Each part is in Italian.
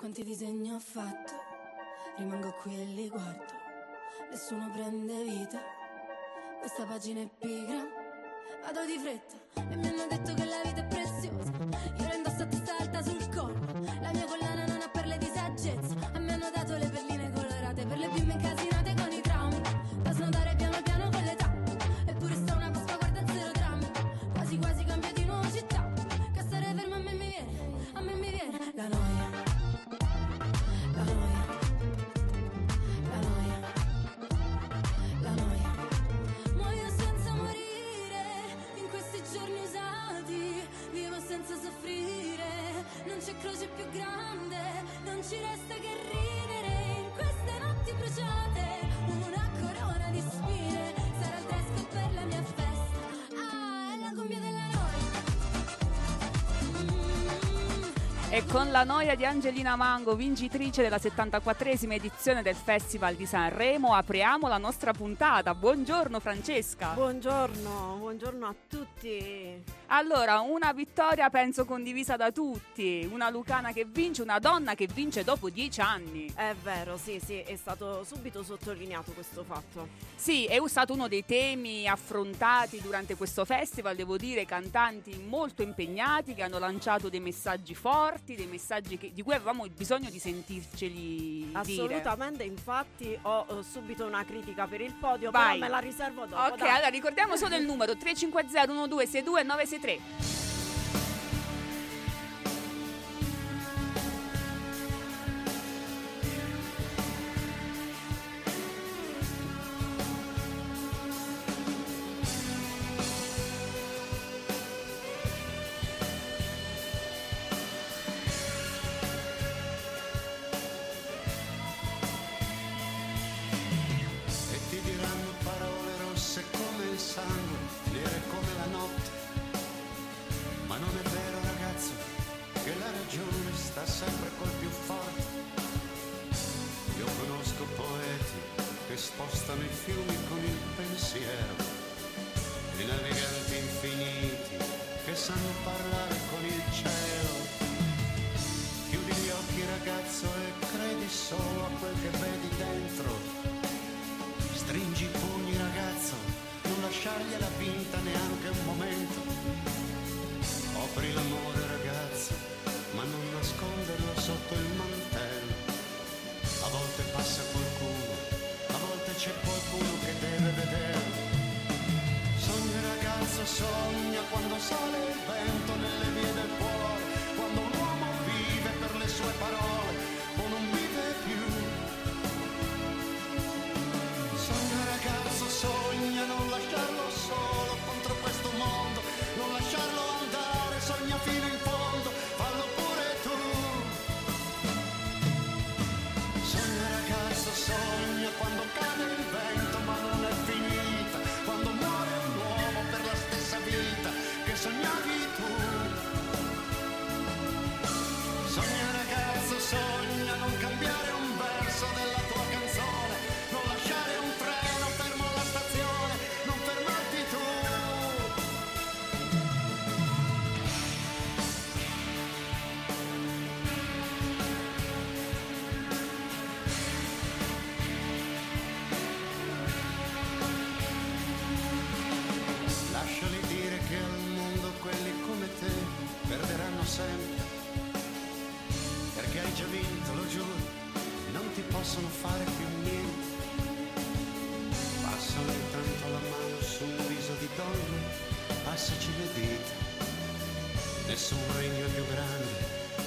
Quanti disegni ho fatto, rimango qui e li guardo. Nessuno prende vita, questa pagina è pigra. Vado di fretta e mi hanno detto che la vita è preziosa. Croce più grande. Non ci resta che ridere in queste notti bruciate. Una corona di spine. Sarà il dress code per la mia festa. Ah, è la cumbia della noia. E con la noia di Angelina Mango, vincitrice della 74esima edizione del Festival di Sanremo, apriamo la nostra puntata. Buongiorno Francesca. Buongiorno, buongiorno a tutti. Allora, una vittoria penso condivisa da tutti, una Lucana che vince, una donna che vince dopo dieci anni. È vero, sì, sì, è stato subito sottolineato questo fatto. Sì, è stato uno dei temi affrontati durante questo festival, devo dire, cantanti molto impegnati che hanno lanciato dei messaggi forti, dei messaggi che, di cui avevamo bisogno di sentirceli Assolutamente, dire. infatti ho eh, subito una critica per il podio, Vai. però me la riservo dopo. Ok, dai. allora ricordiamo solo il numero 350 1262 972 2003. Sta sempre col più forte. Io conosco poeti che spostano i fiumi con il pensiero, e naviganti infiniti che sanno parlare con il cielo. Chiudi gli occhi ragazzo e credi solo a quel che vedi dentro. Stringi i pugni ragazzo, non lasciargliela vinta neanche un momento. Offri l'amore ragazzo, sotto il mantello. A volte passa qualcuno, a volte c'è qualcuno che deve vederlo. Sogna ragazzo, sogna quando sale il vento nelle vie del cuore, quando un uomo vive per le sue parole o non vive più. Sogna ragazzo, sogna non lasciarlo solo contro questo mondo, non lasciarlo andare, Nessun regno è più grande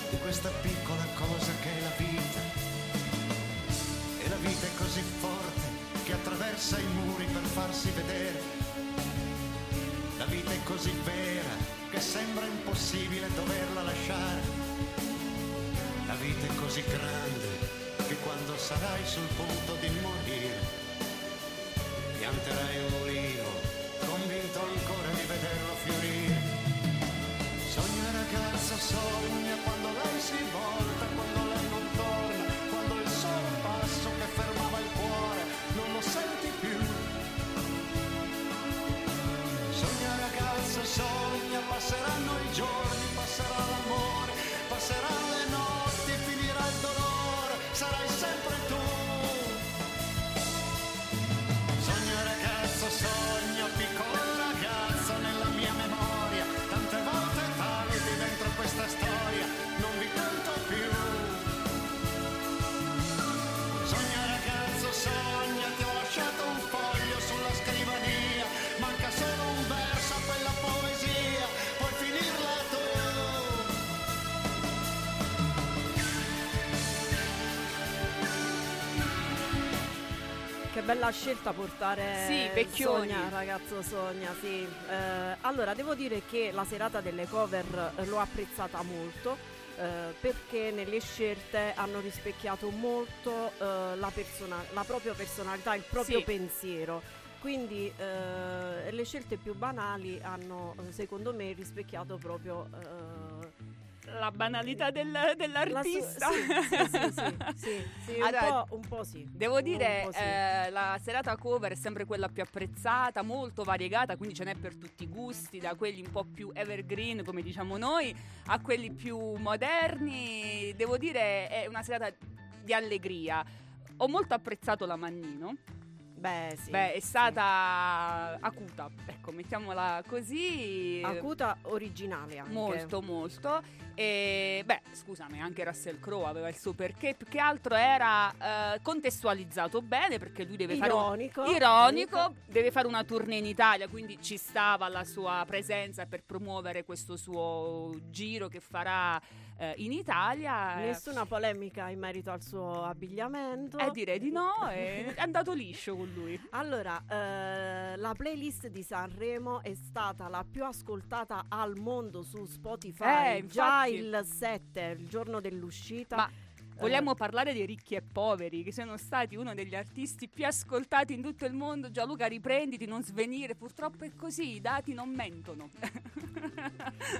di questa piccola cosa che è la vita. E la vita è così forte che attraversa i muri per farsi vedere. La vita è così vera che sembra impossibile doverla lasciare. La vita è così grande che quando sarai sul punto di morire, pianterai un ulivo, bella scelta portare Sì, Vecchioni. Sogna, ragazzo Sogna, sì. Eh, allora, devo dire che la serata delle cover eh, l'ho apprezzata molto. eh, perché nelle scelte hanno rispecchiato molto eh, la, persona- la propria personalità, il proprio Sì. pensiero. Quindi eh, le scelte più banali hanno, secondo me, rispecchiato proprio eh, La banalità del- la dell'artista. sì, sì, sì, sì, sì, un, Allora, po', un po' sì. Devo dire, eh, la serata cover è sempre quella più apprezzata, molto variegata, quindi ce n'è per tutti i gusti, da quelli un po' più evergreen, come diciamo noi, a quelli più moderni. Devo dire, è una serata di allegria. Ho molto apprezzato la Mannino. Beh, sì. Beh, è sì. stata acuta, ecco, mettiamola così. acuta originale anche. Molto, molto. E beh, scusami, anche Russell Crowe aveva il suo perché. Più che altro era eh, contestualizzato bene perché lui deve fare. un- ironico. Ironico, deve fare una tournée in Italia, quindi ci stava la sua presenza per promuovere questo suo giro che farà eh, in Italia. Nessuna polemica in merito al suo abbigliamento. Eh, direi di no, è andato liscio con lui. Allora, eh, la playlist di Sanremo è stata la più ascoltata al mondo su Spotify. Eh, Già infatti. il 7, il giorno dell'uscita. Ma Eh, Vogliamo parlare dei ricchi e poveri, che sono stati uno degli artisti più ascoltati in tutto il mondo. Gianluca, riprenditi, non svenire. Purtroppo è così, i dati non mentono.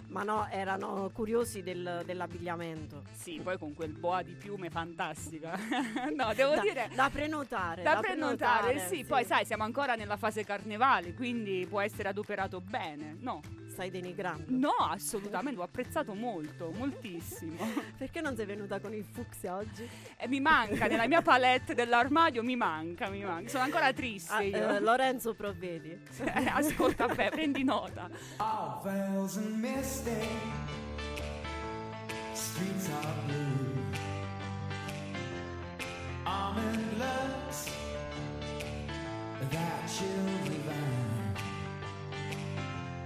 ma no, erano curiosi del- dell'abbigliamento. sì, poi con quel boa di piume fantastica. no, devo da, dire. da prenotare. Da prenotare, sì, poi sai, siamo ancora nella fase carnevale, quindi può essere adoperato bene. No, Stai denigrando. no, assolutamente, l'ho apprezzato molto, moltissimo. Perché non sei venuta con il fucsia oggi? E mi manca, nella mia palette dell'armadio mi manca, mi manca. Sono ancora triste Ah, io. eh, Lorenzo provvedi. Eh, Ascolta, beh, prendi nota. All veils and misty, streets are blue. Almond looks that chill divine.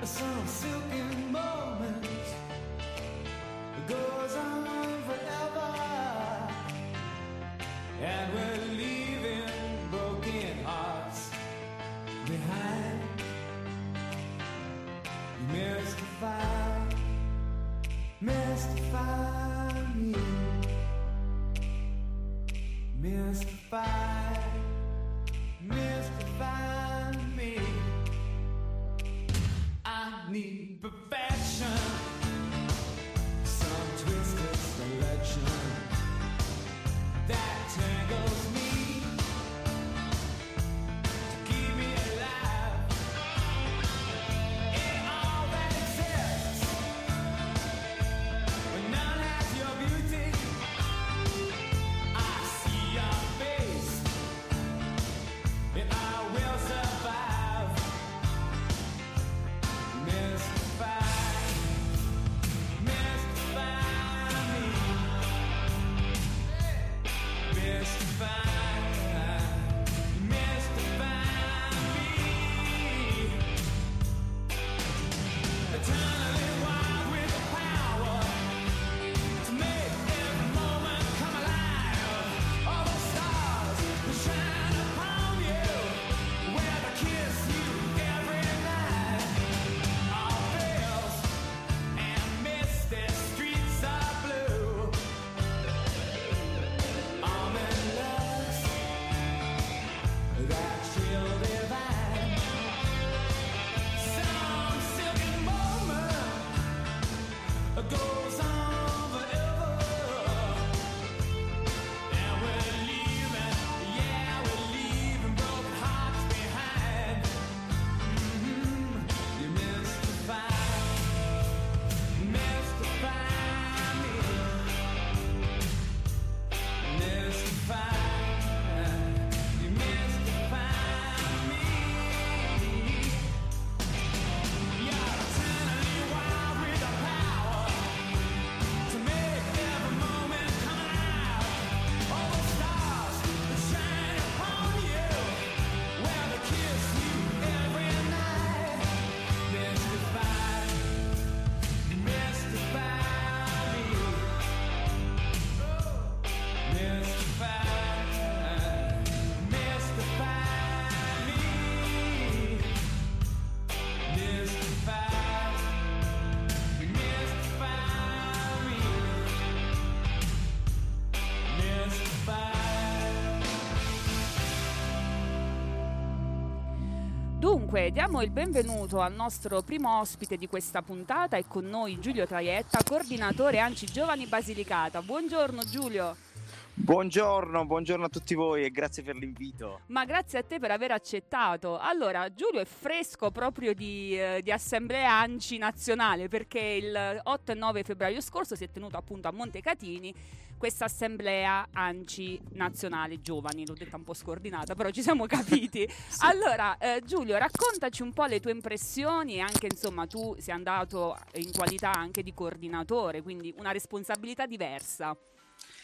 Some silken moment goes on forever, and we're leaving Mystify me, mystify. Dunque, diamo il benvenuto al nostro primo ospite di questa puntata. È con noi Giulio Traietta, coordinatore Anci Giovani Basilicata. Buongiorno Giulio. Buongiorno, buongiorno a tutti voi e grazie per l'invito. Ma grazie a te per aver accettato. Allora, Giulio è fresco proprio di, eh, di Assemblea ANCI nazionale perché il 8 e 9 febbraio scorso si è tenuto appunto a Montecatini questa assemblea ANCI nazionale giovani, l'ho detta un po' scordinata, però ci siamo capiti. sì. Allora, eh, Giulio, raccontaci un po' le tue impressioni e anche insomma tu sei andato in qualità anche di coordinatore, quindi una responsabilità diversa.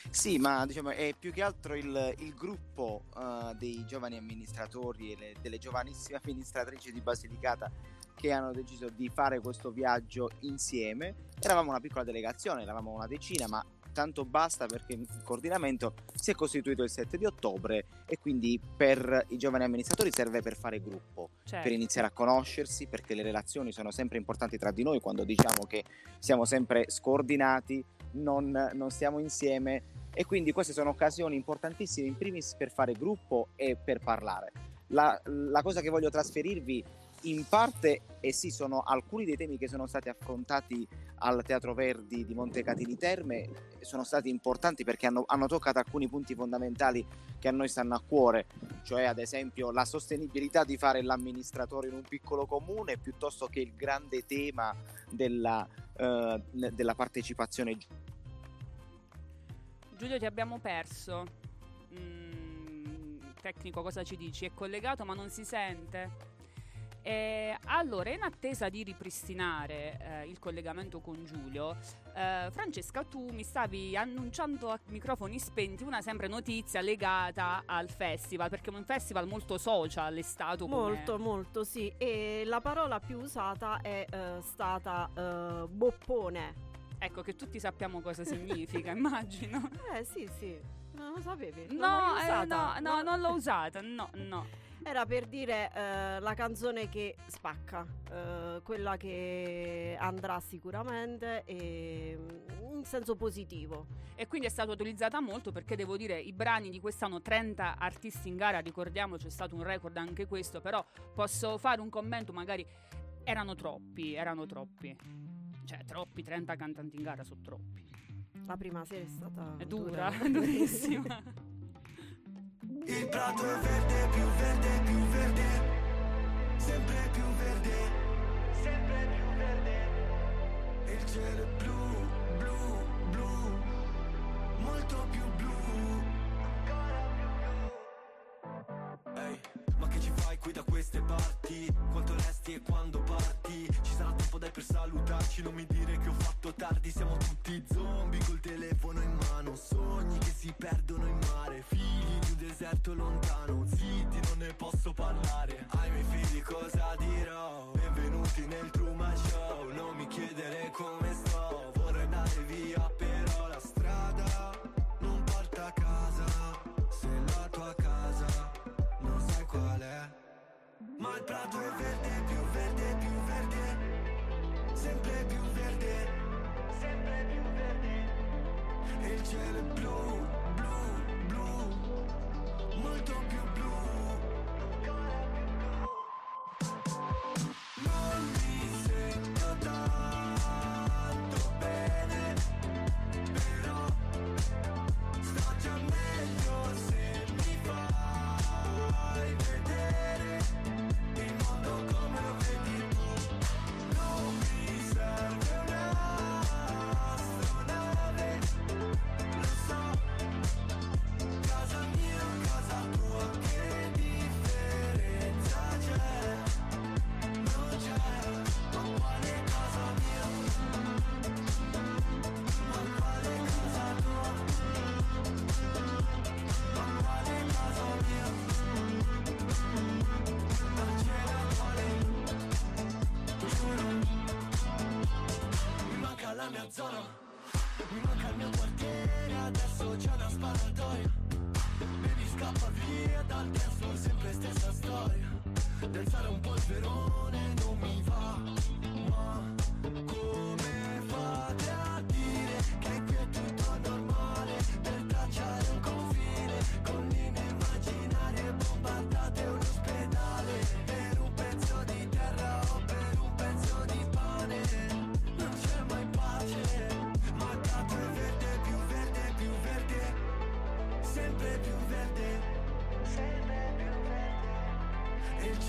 Sì, ma diciamo è più che altro il, il gruppo uh, dei giovani amministratori e le, delle giovanissime amministratrici di Basilicata che hanno deciso di fare questo viaggio insieme. Eravamo una piccola delegazione, eravamo una decina, ma tanto basta perché il coordinamento si è costituito il 7 di ottobre e quindi per i giovani amministratori serve per fare gruppo, certo. per iniziare a conoscersi, perché le relazioni sono sempre importanti tra di noi quando diciamo che siamo sempre scordinati, non, non stiamo insieme e quindi queste sono occasioni importantissime in primis per fare gruppo e per parlare. La, la cosa che voglio trasferirvi in parte, e sì, sono alcuni dei temi che sono stati affrontati al Teatro Verdi di Montecatini Terme, sono stati importanti perché hanno, hanno, toccato alcuni punti fondamentali che a noi stanno a cuore, cioè ad esempio la sostenibilità di fare l'amministratore in un piccolo comune piuttosto che il grande tema della, uh, della partecipazione. Giulio, ti abbiamo perso. Mm, tecnico, cosa ci dici? È collegato ma non si sente? Eh, allora, in attesa di ripristinare eh, il collegamento con Giulio, eh, Francesca, tu mi stavi annunciando a microfoni spenti una sempre notizia legata al festival, perché è un festival molto social, è stato Molto, molto, sì. E la parola più usata è eh, stata eh, boppone. Ecco, che tutti sappiamo cosa significa, immagino. Eh sì, sì. Non lo sapevi? No, eh, no, no, non l'ho usata, no, no. Era per dire eh, la canzone che spacca, eh, quella che andrà sicuramente e, mm, in senso positivo. E quindi è stata utilizzata molto perché devo dire i brani di quest'anno 30 artisti in gara, ricordiamo c'è stato un record anche questo, però posso fare un commento magari erano troppi, erano troppi. Cioè troppi, 30 cantanti in gara sono troppi. La prima sera è stata è dura, dura. durissima. Il prato è verde, più verde, più verde, sempre più verde, sempre più verde. Il cielo è blu, blu, blu, molto più blu, ancora più blu. Ehi, ma che ci fai qui da queste parti? Quanto resti e quando parti? Ci sarà tempo dai per salutarci, non mi dire che ho fatto tardi, siamo tutti zombie deserto lontano, zitti non ne posso parlare, ai miei figli cosa dirò? Benvenuti nel Truman Show, non mi chiedere come sto, vorrei andare via però la strada non porta a casa, se la tua casa non sai qual è, ma il prato è verde, più verde, più verde, sempre più verde, sempre più verde, e il cielo è blu, blu, molto più manca la mia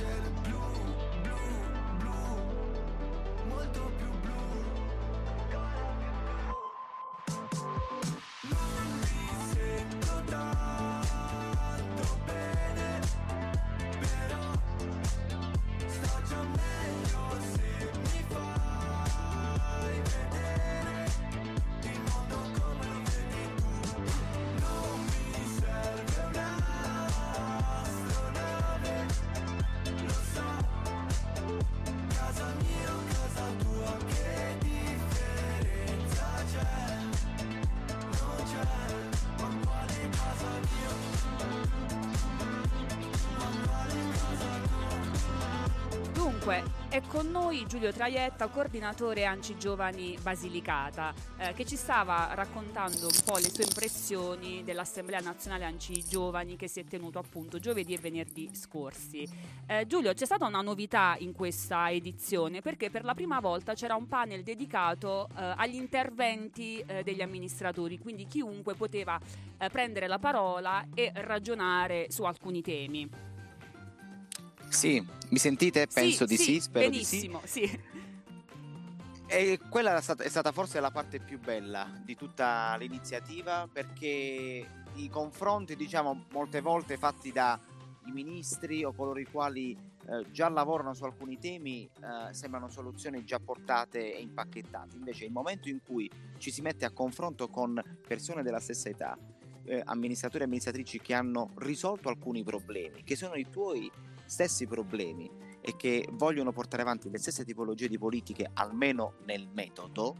verde. È con noi Giulio Traietta, coordinatore Anci Giovani Basilicata, eh, che ci stava raccontando un po' le sue impressioni dell'Assemblea Nazionale Anci Giovani che si è tenuto appunto giovedì e venerdì scorsi. Eh, Giulio, c'è stata una novità in questa edizione perché per la prima volta c'era un panel dedicato eh, agli interventi eh, degli amministratori, quindi chiunque poteva eh, prendere la parola e ragionare su alcuni temi. Sì, mi sentite? Penso di sì, spero di sì. benissimo, sì. E quella è stata, è stata forse la parte più bella di tutta l'iniziativa perché i confronti, diciamo, molte volte fatti da i ministri o coloro i quali eh, già lavorano su alcuni temi eh, sembrano soluzioni già portate e impacchettate. Invece, il momento in cui ci si mette a confronto con persone della stessa età, eh, amministratori e amministratrici che hanno risolto alcuni problemi, che sono i tuoi stessi problemi e che vogliono portare avanti le stesse tipologie di politiche, almeno nel metodo,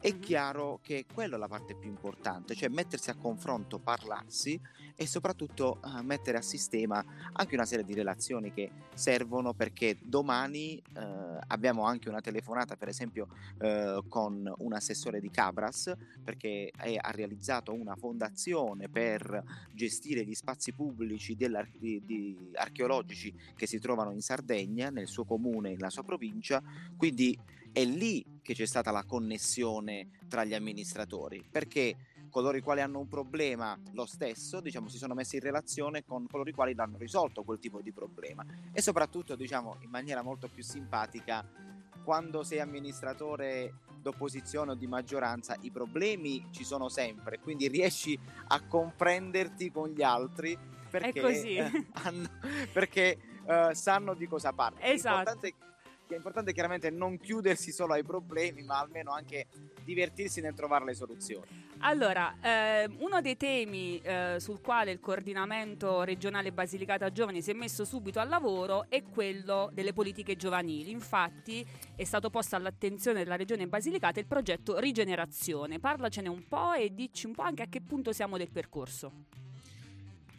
è chiaro che quella è la parte più importante, cioè mettersi a confronto, parlarsi e soprattutto eh, mettere a sistema anche una serie di relazioni che servono perché domani eh, abbiamo anche una telefonata, per esempio, eh, con un assessore di Cabras perché è- ha realizzato una fondazione per gestire gli spazi pubblici di- di- archeologici che si trovano in Sardegna, nel suo comune, nella sua provincia, quindi è lì che c'è stata la connessione tra gli amministratori, perché coloro i quali hanno un problema lo stesso, diciamo, si sono messi in relazione con coloro i quali l'hanno risolto quel tipo di problema e soprattutto, diciamo, in maniera molto più simpatica, quando sei amministratore d'opposizione o di maggioranza, i problemi ci sono sempre, quindi riesci a comprenderti con gli altri perché, così. eh, hanno- perché eh, sanno di cosa parlano. Esatto. L'importante è importante chiaramente non chiudersi solo ai problemi, ma almeno anche divertirsi nel trovare le soluzioni. Allora, eh, uno dei temi eh, sul quale il coordinamento regionale Basilicata Giovani si è messo subito al lavoro è quello delle politiche giovanili. Infatti è stato posto all'attenzione della regione Basilicata il progetto Rigenerazione. Parlacene un po' e dici un po' anche a che punto siamo del percorso.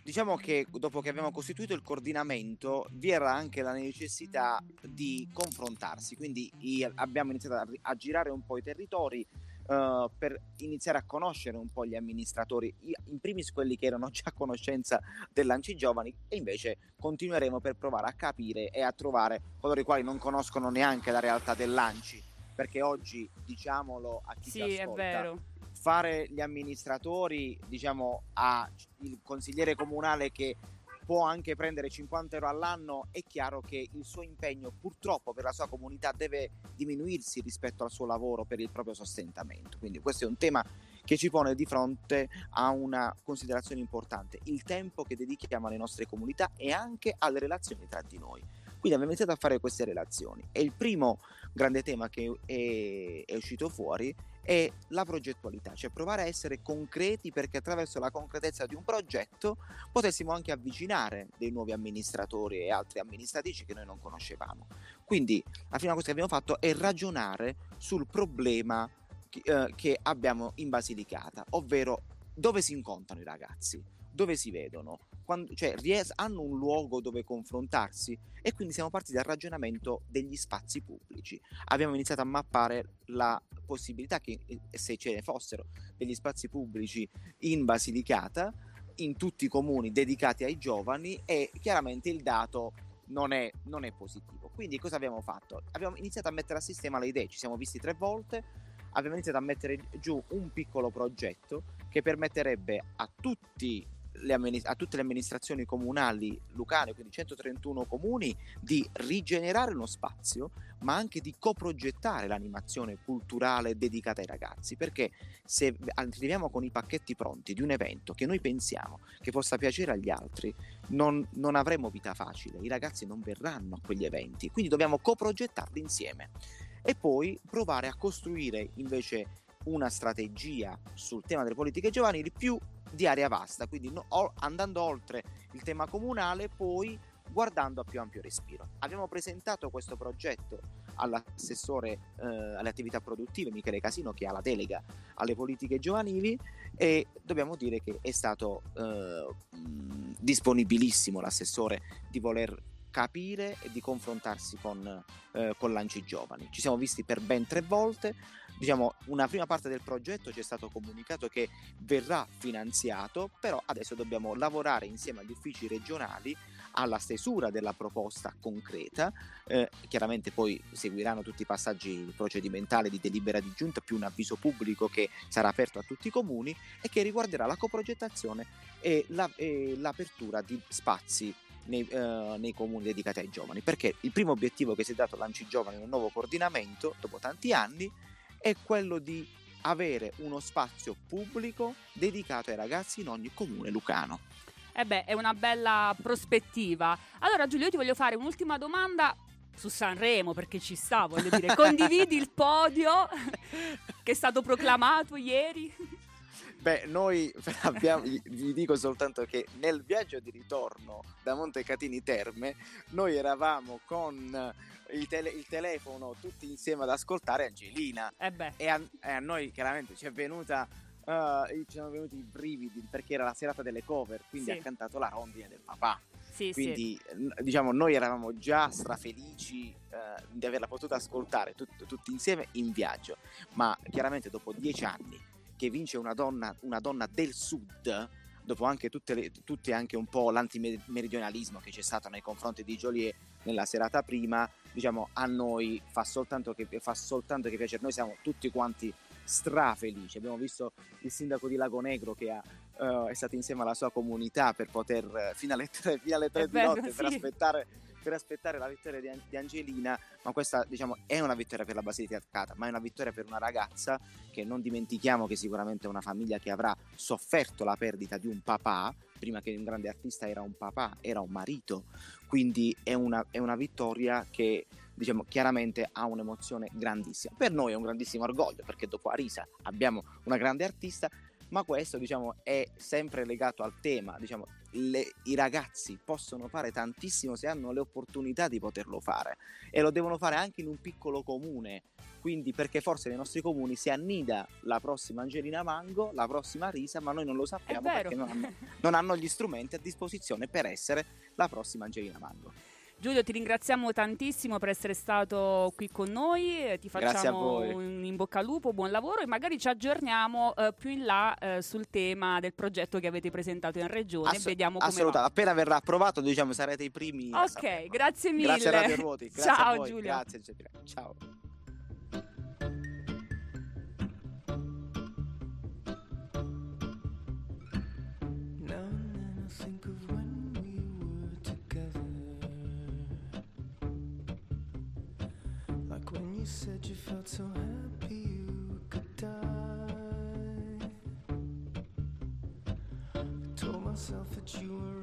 Diciamo che dopo che abbiamo costituito il coordinamento vi era anche la necessità di confrontarsi, quindi abbiamo iniziato a, girare un po' i territori eh, per iniziare a conoscere un po' gli amministratori, in primis quelli che erano già a conoscenza dell'Anci Giovani e invece continueremo per provare a capire e a trovare coloro i quali non conoscono neanche la realtà dell'Anci, perché oggi diciamolo a chi Sì, ci è ascolta, vero. Fare gli amministratori, diciamo, a il consigliere comunale che può anche prendere 50 euro all'anno, è chiaro che il suo impegno purtroppo per la sua comunità deve diminuirsi rispetto al suo lavoro per il proprio sostentamento. Quindi questo è un tema che ci pone di fronte a una considerazione importante, il tempo che dedichiamo alle nostre comunità e anche alle relazioni tra di noi. Quindi abbiamo iniziato a fare queste relazioni e il primo grande tema che è, è uscito fuori è la progettualità, cioè provare a essere concreti perché attraverso la concretezza di un progetto potessimo anche avvicinare dei nuovi amministratori e altri amministratrici che noi non conoscevamo. Quindi la prima cosa che abbiamo fatto è ragionare sul problema che, eh, che abbiamo in Basilicata, ovvero dove si incontrano i ragazzi, dove si vedono, quando- cioè ries- hanno un luogo dove confrontarsi e quindi siamo partiti dal ragionamento degli spazi pubblici. Abbiamo iniziato a mappare la possibilità che eh, se ce ne fossero degli spazi pubblici in Basilicata, in tutti i comuni dedicati ai giovani e chiaramente il dato non è, non è positivo. Quindi cosa abbiamo fatto? Abbiamo iniziato a mettere a sistema le idee, ci siamo visti tre volte, abbiamo iniziato a mettere giù un piccolo progetto che permetterebbe a tutti le amminis- a tutte le amministrazioni comunali lucane, quindi 131 comuni, di rigenerare uno spazio, ma anche di coprogettare l'animazione culturale dedicata ai ragazzi, perché se arriviamo con i pacchetti pronti di un evento che noi pensiamo che possa piacere agli altri, non, non avremo vita facile, i ragazzi non verranno a quegli eventi, quindi dobbiamo coprogettarli insieme. E poi provare a costruire invece una strategia sul tema delle politiche giovanili più di area vasta, quindi no, andando oltre il tema comunale, poi guardando a più ampio respiro. Abbiamo presentato questo progetto all'assessore eh, alle attività produttive Michele Casino che ha la delega alle politiche giovanili e dobbiamo dire che è stato eh, disponibilissimo l'assessore di voler capire e di confrontarsi con, eh, con Lanci Giovani. Ci siamo visti per ben tre volte, diciamo una prima parte del progetto ci è stato comunicato che verrà finanziato, però adesso dobbiamo lavorare insieme agli uffici regionali alla stesura della proposta concreta, eh, chiaramente poi seguiranno tutti i passaggi procedimentali di delibera di giunta più un avviso pubblico che sarà aperto a tutti i comuni e che riguarderà la coprogettazione e, la, e l'apertura di spazi nei, uh, nei, comuni dedicati ai giovani, perché il primo obiettivo che si è dato a Lanci Giovani nel nuovo coordinamento, dopo tanti anni, è quello di avere uno spazio pubblico dedicato ai ragazzi in ogni comune lucano. Eh beh, è una bella prospettiva. Allora Giulio, io ti voglio fare un'ultima domanda su Sanremo perché ci sta, voglio dire, condividi il podio che è stato proclamato ieri? Beh, noi abbiamo, vi dico soltanto che nel viaggio di ritorno da Montecatini Terme, noi eravamo con il, tele, il telefono tutti insieme ad ascoltare Angelina. Eh e, a, e, a, noi chiaramente ci è venuta. Uh, ci sono venuti i brividi perché era la serata delle cover, quindi sì. ha cantato la rondine del papà. Sì, quindi sì. diciamo noi eravamo già strafelici uh, di averla potuta ascoltare tut- tutti insieme in viaggio, ma chiaramente dopo dieci anni che vince una donna, una donna del sud, dopo anche tutte, le, tutte anche un po' l'antimeridionalismo che c'è stato nei confronti di Joliet nella serata prima, diciamo a noi fa soltanto che, fa soltanto che piacere, noi siamo tutti quanti strafelici, abbiamo visto il sindaco di Lago Negro che ha, uh, è stato insieme alla sua comunità per poter fino alle tre, fino alle tre di vero, notte sì. per aspettare per aspettare la vittoria di, di, Angelina, ma questa diciamo è una vittoria per la Basilicata, ma è una vittoria per una ragazza che non dimentichiamo che sicuramente è una famiglia che avrà sofferto la perdita di un papà, prima che un grande artista era un papà, era un marito, quindi è una, è una vittoria che diciamo chiaramente ha un'emozione grandissima. Per noi è un grandissimo orgoglio perché dopo Arisa abbiamo una grande artista ma questo diciamo, è sempre legato al tema, diciamo, le, i ragazzi possono fare tantissimo se hanno le opportunità di poterlo fare e lo devono fare anche in un piccolo comune, quindi perché forse nei nostri comuni si annida la prossima Angelina Mango, la prossima Risa, ma noi non lo sappiamo perché non hanno, non hanno gli strumenti a disposizione per essere la prossima Angelina Mango. Giulio, ti ringraziamo tantissimo per essere stato qui con noi, ti facciamo un in bocca al lupo, buon lavoro e magari ci aggiorniamo eh, più in là eh, sul tema del progetto che avete presentato in regione. Ass- Vediamo come Assolutamente, appena verrà approvato, diciamo, sarete i primi. Ok, grazie mille. Grazie Radio Ruoti. Grazie Ciao Giulio. Grazie, ciao. Felt so happy you could die. I told myself that you were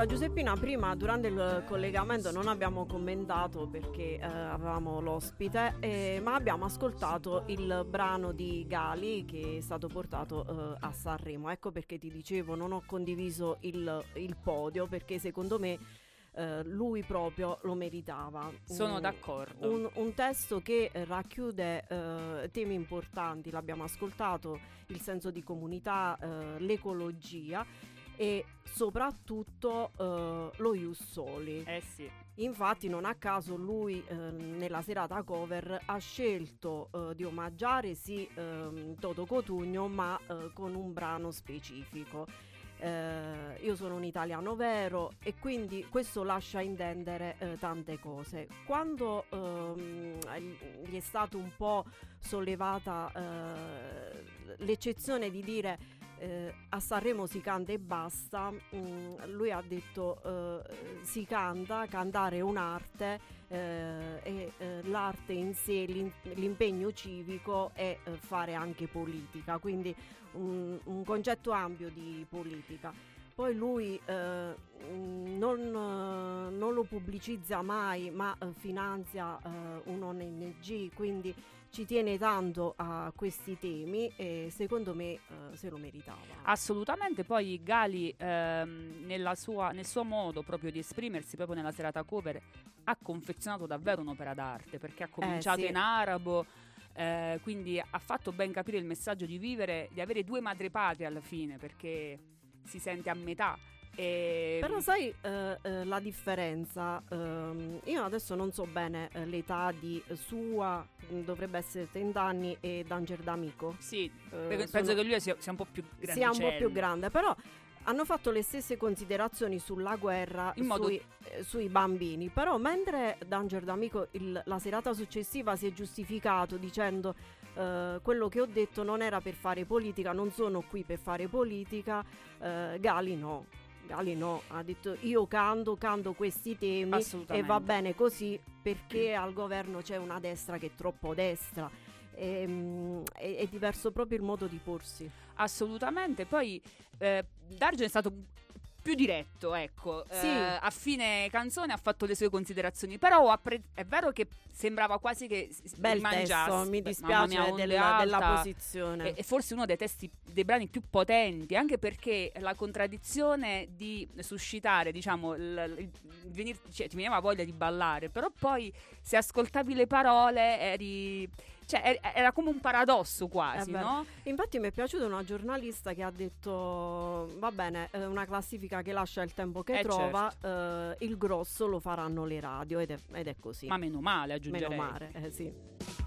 Allora Giuseppina, prima durante il collegamento non abbiamo commentato perché eh, avevamo l'ospite, eh, ma abbiamo ascoltato il brano di Gali che è stato portato eh, a Sanremo. Ecco perché ti dicevo, non ho condiviso il, il podio perché secondo me eh, lui proprio lo meritava. Sono Un- d'accordo. un, un testo che racchiude eh, temi importanti, l'abbiamo ascoltato, il senso di comunità, eh, l'ecologia e soprattutto eh, lo Ius Soli. Eh sì. Infatti non a caso lui eh, nella serata cover ha scelto eh, di omaggiare sì ehm, Toto Cotugno ma eh, con un brano specifico. Eh, io sono un italiano vero e quindi questo lascia intendere eh, tante cose. Quando ehm, gli è stato un po' sollevata eh, l'eccezione di dire eh, a Sanremo si canta e basta, mm, lui ha detto eh, si canta, cantare è un'arte eh, e eh, l'arte in sé, l'im- l'impegno civico è eh, fare anche politica, quindi un, un concetto ampio di politica. Poi lui eh, non, non lo pubblicizza mai, ma finanzia eh, un ONG, quindi ci tiene tanto a questi temi e secondo me eh, se lo meritava. Assolutamente, poi Gali ehm, nella sua- nel suo modo proprio di esprimersi, proprio nella serata cover, ha confezionato davvero un'opera d'arte perché ha cominciato sì. in arabo, eh, quindi ha fatto ben capire il messaggio di vivere, di avere due madrepatrie alla fine perché si sente a metà. E Però sai eh, eh, la differenza? Ehm, io adesso non so bene eh, l'età di sua, mh, dovrebbe essere 30 anni, e Danger D'Amico. sì, Eh, pe- sono- penso che lui sia, sia un po' più grande. sia un po' più grande, però hanno fatto le stesse considerazioni sulla guerra modo- sui, eh, sui bambini. Però mentre Danger D'Amico il- la serata successiva si è giustificato dicendo eh, quello che ho detto non era per fare politica, non sono qui per fare politica, eh, Gali no. Gali no, ha detto io canto, canto questi temi e va bene così perché al governo c'è una destra che è troppo destra. Ehm, è, è diverso proprio il modo di porsi. Assolutamente. Poi eh, Dargen è stato più diretto, ecco. Sì. Eh, a fine canzone ha fatto le sue considerazioni. Però appre- è vero che sembrava quasi che Bel rimangiasse. testo, mi dispiace mia, della, della posizione. E, e forse uno dei testi dei brani più potenti, anche perché la contraddizione di suscitare, diciamo, il- il venir- cioè, ti veniva voglia di ballare, però poi se ascoltavi le parole eri. Cioè, er- era come un paradosso quasi, Eh no? Infatti mi è piaciuta una giornalista che ha detto va bene, è una classifica che lascia il tempo che Eh, trova, eh, il grosso lo faranno le radio ed è, ed è così. Ma meno male, aggiungerei. Meno male, eh, sì.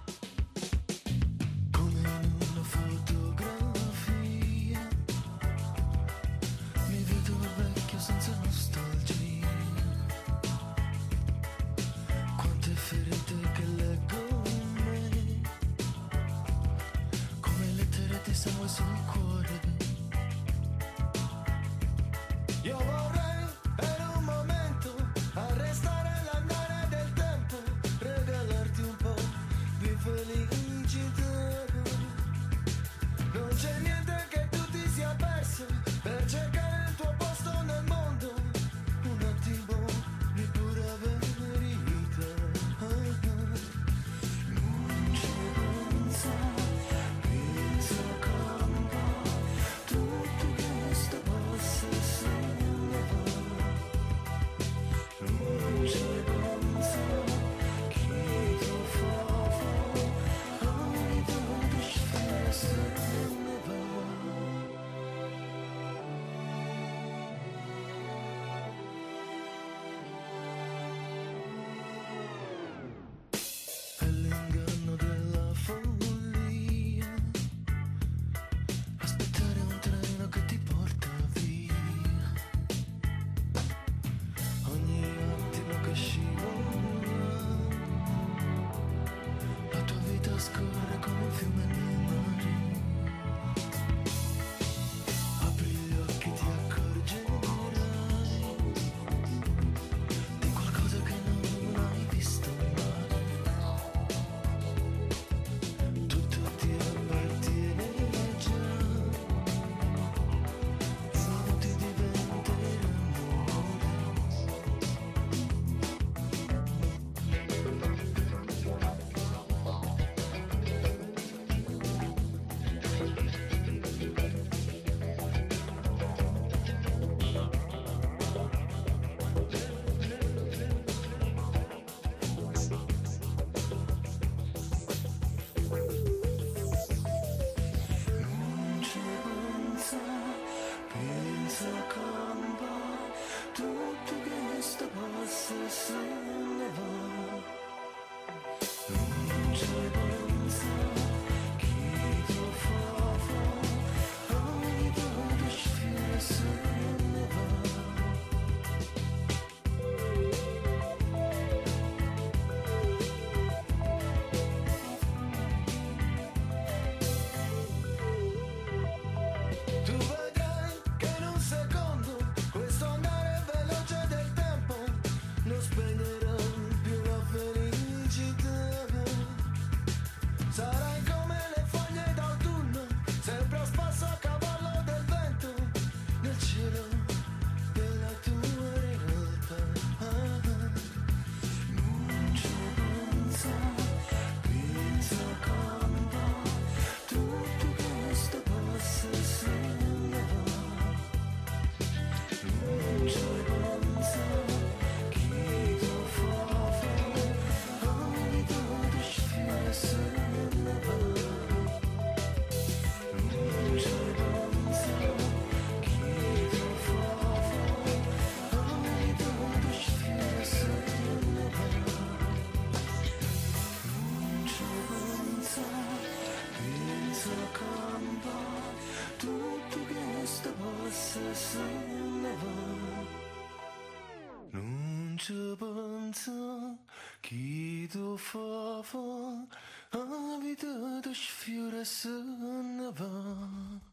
Sfiora se ne va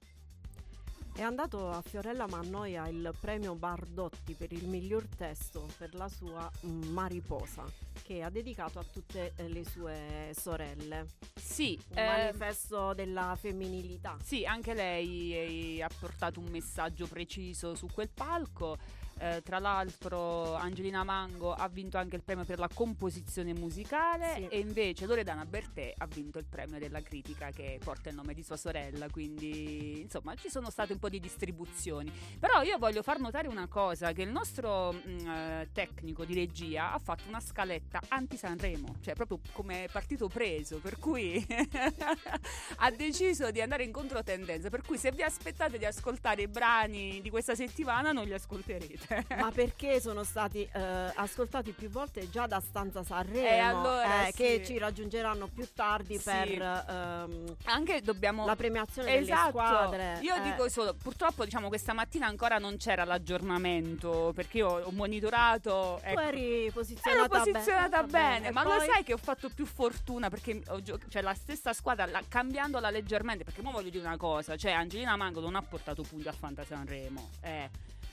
È andato a Fiorella Mannoia il premio Bardotti per il miglior testo per la sua Mariposa, che ha dedicato a tutte eh, le sue sorelle. Sì, Un eh, manifesto della femminilità. sì, anche lei eh, ha portato un messaggio preciso su quel palco. Eh, tra l'altro Angelina Mango ha vinto anche il premio per la composizione musicale Sì. e invece Loredana Bertè ha vinto il premio della critica che porta il nome di sua sorella, quindi insomma ci sono state un po' di distribuzioni. Però io voglio far notare una cosa, che il nostro mh, eh, tecnico di regia ha fatto una scaletta anti-Sanremo, cioè proprio come partito preso, per cui ha deciso di andare in controtendenza, per cui se vi aspettate di ascoltare i brani di questa settimana non li ascolterete. Ma perché sono stati eh, ascoltati più volte già da Stanza Sanremo, Eh, allora, eh, che sì. ci raggiungeranno più tardi Sì. per ehm, Anche dobbiamo la premiazione delle Esatto, squadre. io eh. dico solo, purtroppo diciamo questa mattina ancora non c'era l'aggiornamento perché io ho monitorato tu ecco, eri posizionata, Ero posizionata be- bene, E ma lo poi- sai che ho fatto più fortuna perché gio- cioè, la stessa squadra, la- cambiandola leggermente, perché ora voglio dire una cosa, cioè Angelina Mango non ha portato punti a Fanta Sanremo, eh.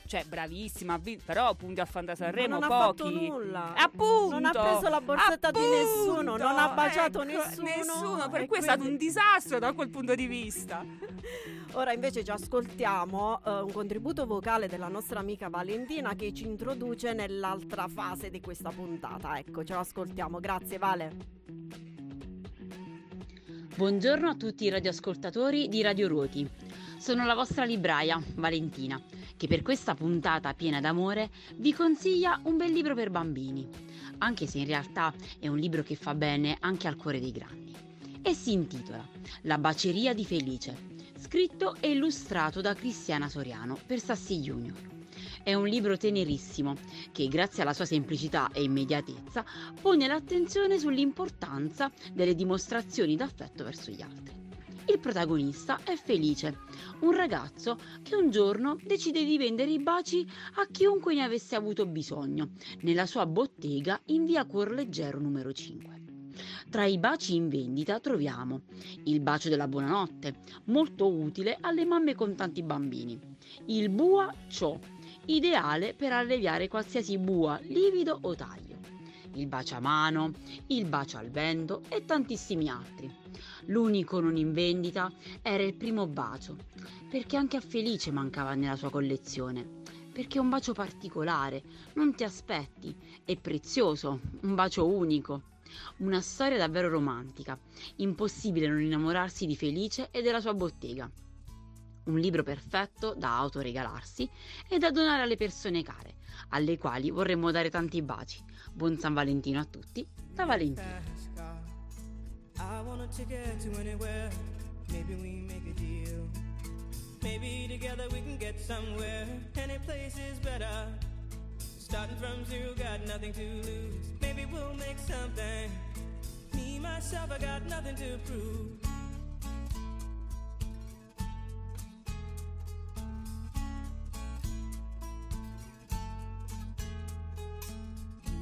Cioè, bravissima, ha vinto, però punti a Fanta Sanremo non ha pochi. fatto nulla. Appunto. Non ha preso la borsetta di nessuno, non ha baciato ecco, nessuno, Nessuno, per e cui è stato quindi- un disastro da quel punto di vista. Ora invece ci ascoltiamo eh, un contributo vocale della nostra amica Valentina che ci introduce nell'altra fase di questa puntata. Ecco, ce lo ascoltiamo. Grazie Vale. Buongiorno a tutti i radioascoltatori di Radio Ruoti. Sono la vostra libraia, Valentina, che per questa puntata piena d'amore vi consiglia un bel libro per bambini, anche se in realtà è un libro che fa bene anche al cuore dei grandi. E si intitola La baceria di Felice, scritto e illustrato da Cristiana Soriano per Sassi Junior. È un libro tenerissimo che, grazie alla sua semplicità e immediatezza, pone l'attenzione sull'importanza delle dimostrazioni d'affetto verso gli altri. Il protagonista è Felice, un ragazzo che un giorno decide di vendere i baci a chiunque ne avesse avuto bisogno, nella sua bottega in via Cuorleggero numero 5. Tra i baci in vendita troviamo il bacio della buonanotte, molto utile alle mamme con tanti bambini, il bua ciò, ideale per alleviare qualsiasi bua, livido o taglio, il baciamano, il bacio al vento e tantissimi altri. L'unico non in vendita era il primo bacio, perché anche a Felice mancava nella sua collezione. Perché è un bacio particolare, non ti aspetti, è prezioso, un bacio unico. Una storia davvero romantica, impossibile non innamorarsi di Felice e della sua bottega. Un libro perfetto da autoregalarsi e da donare alle persone care, alle quali vorremmo dare tanti baci. Buon San Valentino a tutti, da deal. Maybe together we can get somewhere. Any place is better. Starting from zero, got nothing to lose. Maybe we'll make something. Me, myself, I got nothing to prove.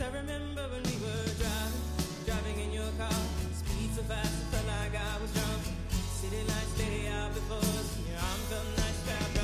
I remember when we were driving, driving in your car. Speed so fast, it felt like I was drunk. City lights lay out before us. and Your arm felt nice wrapped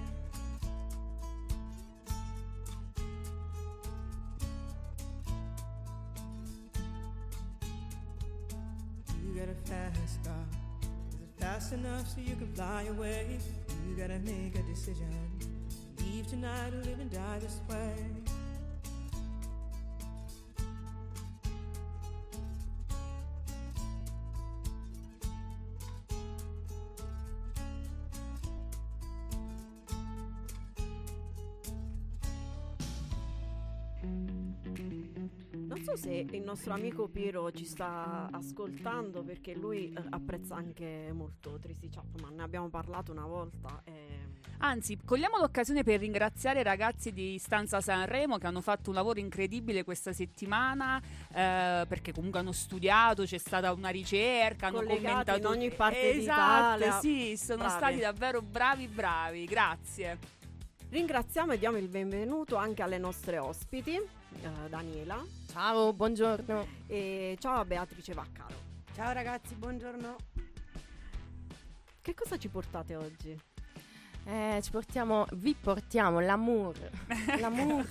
Fly away? You gotta make a decision. Leave tonight or live and die this way. So se il nostro amico Piero ci sta ascoltando perché lui eh, apprezza anche molto Tracy Chapman, ne abbiamo parlato una volta. E... Anzi, cogliamo l'occasione per ringraziare i ragazzi di Stanza Sanremo che hanno fatto un lavoro incredibile questa settimana eh, perché comunque hanno studiato, c'è stata una ricerca, hanno Collegati commentato in ogni parte esatto, d'Italia. sì, sono Bravi. stati davvero bravi bravi, grazie. Ringraziamo e diamo il benvenuto anche alle nostre ospiti, eh, Daniela Ciao, buongiorno. e ciao a Beatrice Vaccaro. Ciao ragazzi, buongiorno. Che cosa ci portate oggi? Eh, ci portiamo, vi portiamo l'amour. L'amour.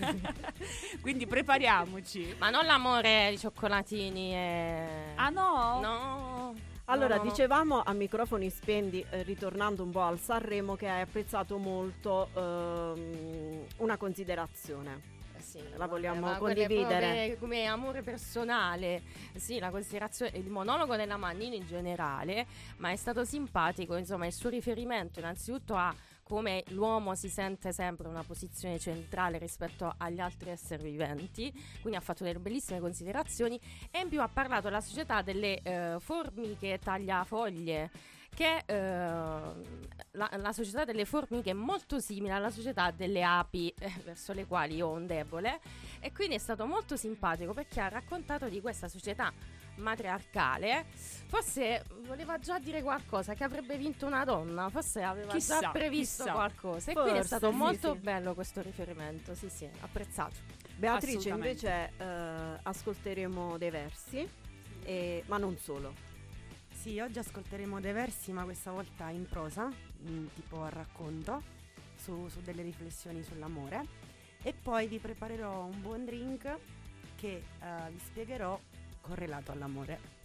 Quindi prepariamoci. Ma non l'amore di cioccolatini e... Ah no? No. Allora, no. dicevamo a microfoni spendi, eh, ritornando un po' al Sanremo, che hai apprezzato molto ehm, una considerazione. Eh sì, La vogliamo quelle condividere? Come amore personale, sì, la considerazione, il monologo della Mannini in generale, ma è stato simpatico, insomma, il suo riferimento innanzitutto a come l'uomo si sente sempre in una posizione centrale rispetto agli altri esseri viventi, quindi ha fatto delle bellissime considerazioni e in più ha parlato della società delle eh, formiche tagliafoglie che eh, la, la società delle formiche è molto simile alla società delle api eh, verso le quali io ho un debole e quindi è stato molto simpatico perché ha raccontato di questa società matriarcale forse voleva già dire qualcosa che avrebbe vinto una donna forse aveva Chissà, già previsto chissà. qualcosa e quindi è Forse, stato sì, molto sì. bello questo riferimento sì sì apprezzato Beatrice, invece, eh, ascolteremo dei versi, e- ma non solo. Sì, oggi ascolteremo dei versi, ma questa volta in prosa, mm, tipo a racconto, su, su delle riflessioni sull'amore. E poi vi preparerò un buon drink che eh, vi spiegherò correlato all'amore.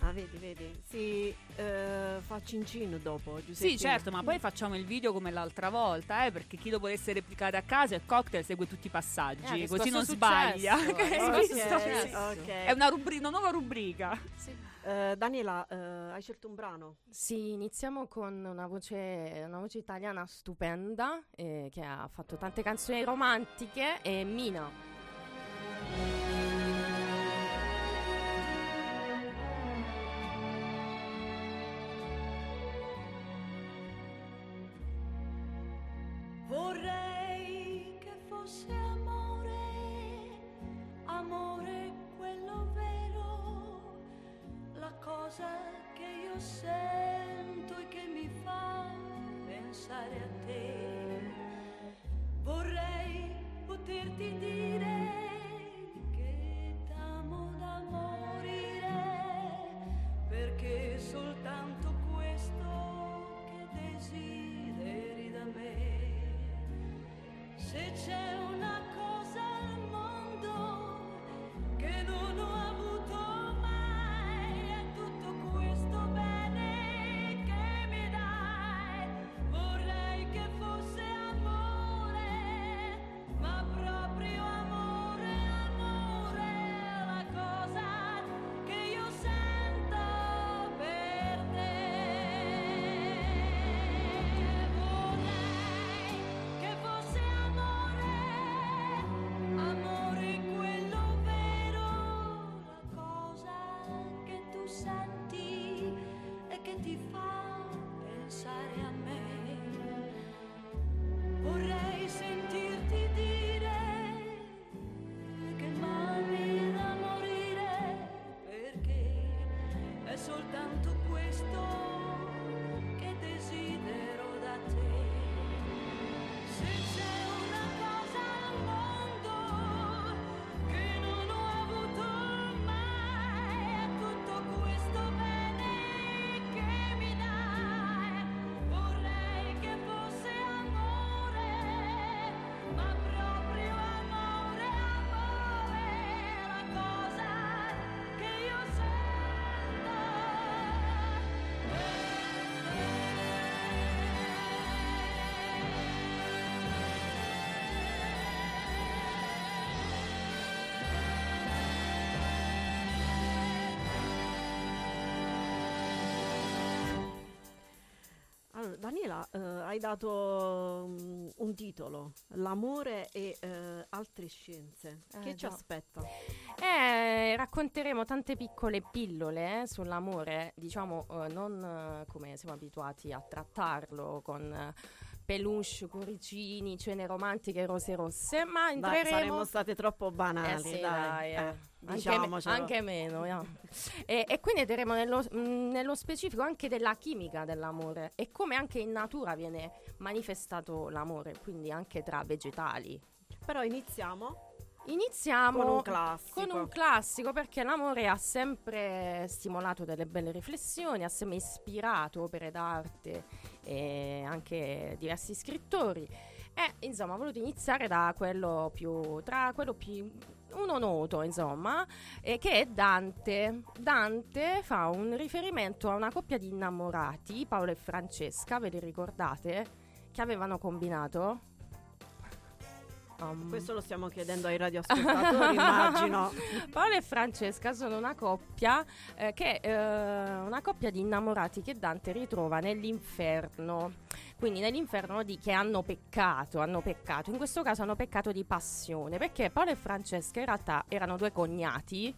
Ah, vedi, vedi. Si eh, fa cincin dopo, Sì, Giuseppina. certo, ma poi facciamo il video come l'altra volta, eh, perché chi lo volesse replicare a casa il cocktail segue tutti i passaggi, Eh, così non successo, sbaglia. eh, Che hai riscosso visto? successo. Ok, ok. È una, rubri- una nuova rubrica. Eh, Daniela, eh, hai scelto un brano? Sì, iniziamo con una voce, una voce italiana stupenda eh, che ha fatto tante canzoni romantiche e Mina. Daniela, eh, hai dato mm, un titolo, L'amore e eh, altre scienze. Eh, che ci già. aspetta? Eh, racconteremo tante piccole pillole eh, sull'amore, diciamo eh, non come siamo abituati a trattarlo con peluche, cuoricini, cene romantiche rose rosse, ma Dai, entreremo... saremmo state troppo banali, Eh sì, dai. dai, eh. eh, Anche, meno, yeah. e, e quindi entreremo nello, mh, nello specifico anche della chimica dell'amore e come anche in natura viene manifestato l'amore, quindi anche tra vegetali. Però iniziamo Iniziamo con un classico. con un classico perché l'amore ha sempre stimolato delle belle riflessioni, ha sempre ispirato opere d'arte e anche diversi scrittori. E insomma, ho voluto iniziare da quello più tra quello più uno noto, insomma, eh, che è Dante. Dante fa un riferimento a una coppia di innamorati, Paolo e Francesca, ve li ricordate? Che avevano combinato? Um, Questo lo stiamo chiedendo ai radioascoltatori, immagino. Paolo e Francesca sono una coppia eh, che eh, una coppia di innamorati che Dante ritrova nell'inferno. Quindi nell'inferno di che hanno peccato, hanno peccato. In questo caso hanno peccato di passione, perché Paolo e Francesca in realtà erano due cognati.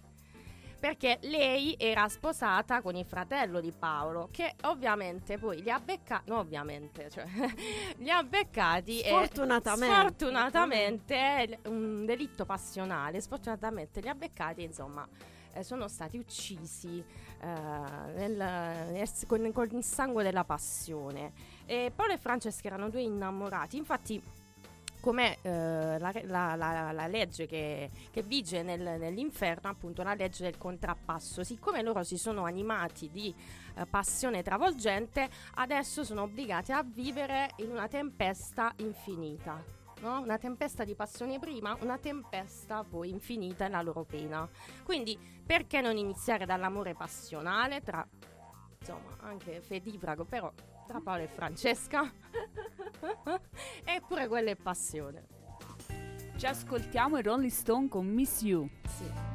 Perché lei era sposata con il fratello di Paolo, che ovviamente poi li ha beccati. No, ovviamente, cioè, li ha beccati. e Sfortunatamente. sfortunatamente, è un delitto passionale. Sfortunatamente li ha beccati, insomma, eh, sono stati uccisi eh, nel- nel- con, con il sangue della passione. E Paolo e Francesca erano due innamorati, infatti come eh, la, la- la- la legge che, che vige nel- nell'inferno, appunto la legge del contrappasso. Siccome loro si sono animati di eh, passione travolgente, adesso sono obbligati a vivere in una tempesta infinita. no? Una tempesta di passione prima, una tempesta poi infinita nella loro pena. Quindi perché non iniziare dall'amore passionale tra, insomma, anche fedifrago, però tra Paolo e Francesca? Eppure quella è passione. Ci ascoltiamo i Rolling Stone con Miss You. Sì.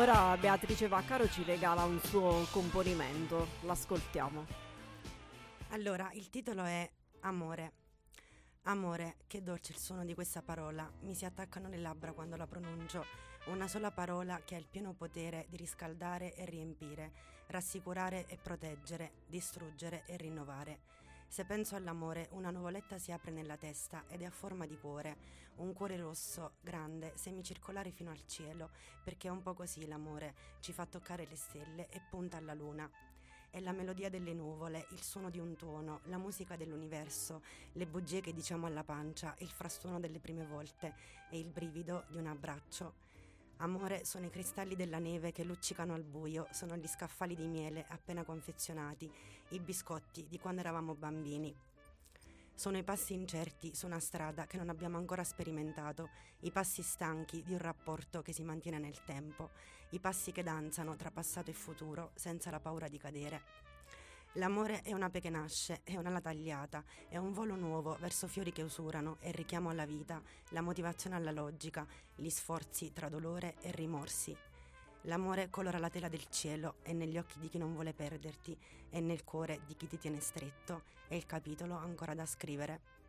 Ora Beatrice Vaccaro ci regala un suo componimento, l'ascoltiamo. Allora, il titolo è Amore. Amore, che dolce il suono di questa parola, mi si attaccano le labbra quando la pronuncio. Una sola parola che ha il pieno potere di riscaldare e riempire, rassicurare e proteggere, distruggere e rinnovare. Se penso all'amore, una nuvoletta si apre nella testa ed è a forma di cuore, un cuore rosso, grande, semicircolare fino al cielo, perché è un po' così l'amore, ci fa toccare le stelle e punta alla luna. È la melodia delle nuvole, il suono di un tuono, la musica dell'universo, le bugie che diciamo alla pancia, il frastuono delle prime volte e il brivido di un abbraccio. Amore sono i cristalli della neve che luccicano al buio, sono gli scaffali di miele appena confezionati, i biscotti di quando eravamo bambini. Sono i passi incerti su una strada che non abbiamo ancora sperimentato, i passi stanchi di un rapporto che si mantiene nel tempo, i passi che danzano tra passato e futuro senza la paura di cadere. L'amore è un'ape che nasce, è un'ala tagliata, è un volo nuovo verso fiori che usurano, il richiamo alla vita, la motivazione alla logica, gli sforzi tra dolore e rimorsi. L'amore colora la tela del cielo, è negli occhi di chi non vuole perderti, è nel cuore di chi ti tiene stretto, è il capitolo ancora da scrivere.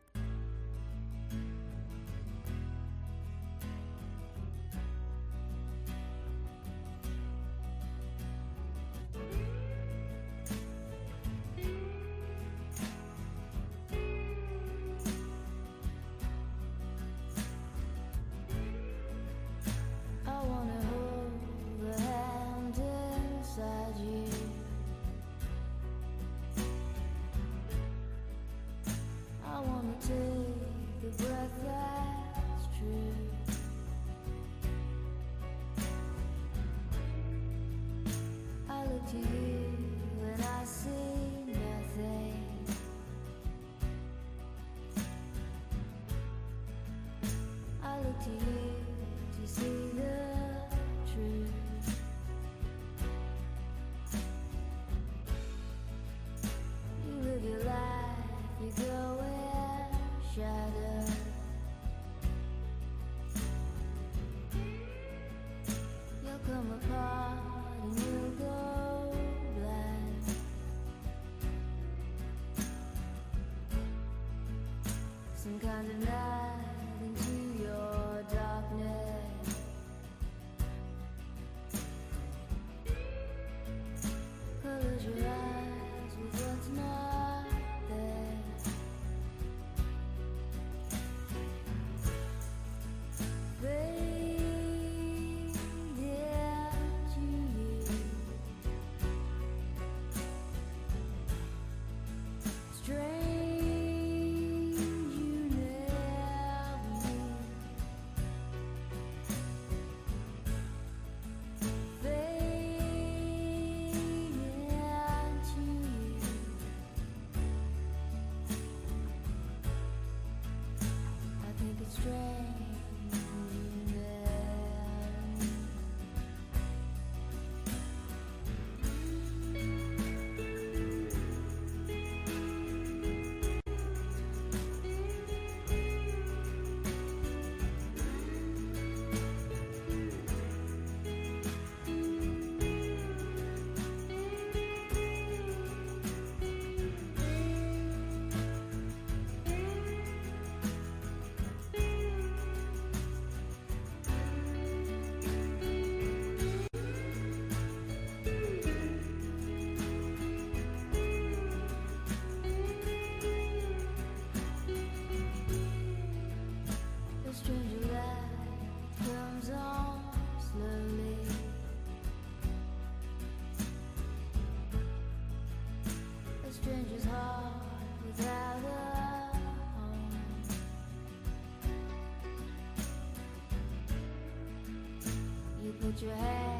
your head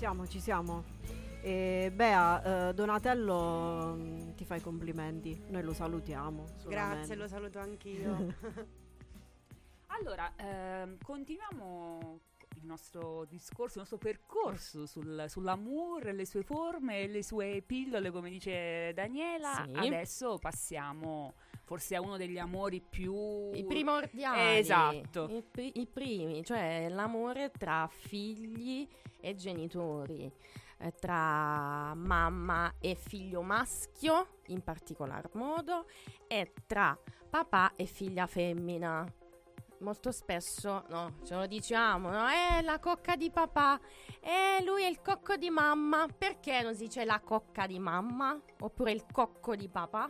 Siamo, ci siamo. E Bea, eh, Donatello mm, ti fa i complimenti, noi lo salutiamo. Grazie, lo saluto anch'io. Allora, ehm, continuiamo il nostro discorso, il nostro percorso sul, sull'amore, le sue forme le sue pillole, come dice Daniela. Sì. Adesso passiamo forse a uno degli amori più... I primordiali. Esatto. I, pri- i primi, cioè l'amore tra figli e genitori, eh, tra mamma e figlio maschio in particolar modo e tra papà e figlia femmina. Molto spesso no, ce lo diciamo, no? È la cocca di papà, e lui è il cocco di mamma. Perché non si dice la cocca di mamma? Oppure il cocco di papà?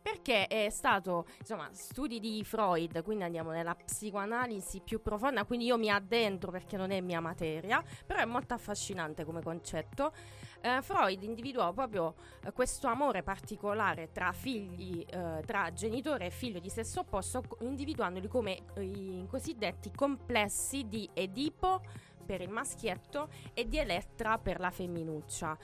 Perché è stato, insomma, studi di Freud, quindi andiamo nella psicoanalisi più profonda, quindi io mi addentro perché non è mia materia, però è molto affascinante come concetto. Eh, Freud individuò proprio eh, questo amore particolare tra figli, eh, tra genitore e figlio di sesso opposto, individuandoli come eh, i cosiddetti complessi di Edipo per il maschietto e di Elettra per la femminuccia.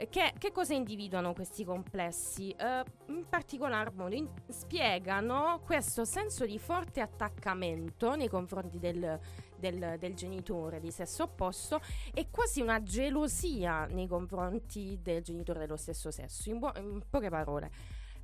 Eh, Che, che cosa individuano questi complessi? Eh, in particolar modo in- spiegano questo senso di forte attaccamento nei confronti del, del- del genitore di sesso opposto e quasi una gelosia nei confronti del genitore dello stesso sesso. In, buo- in poche parole,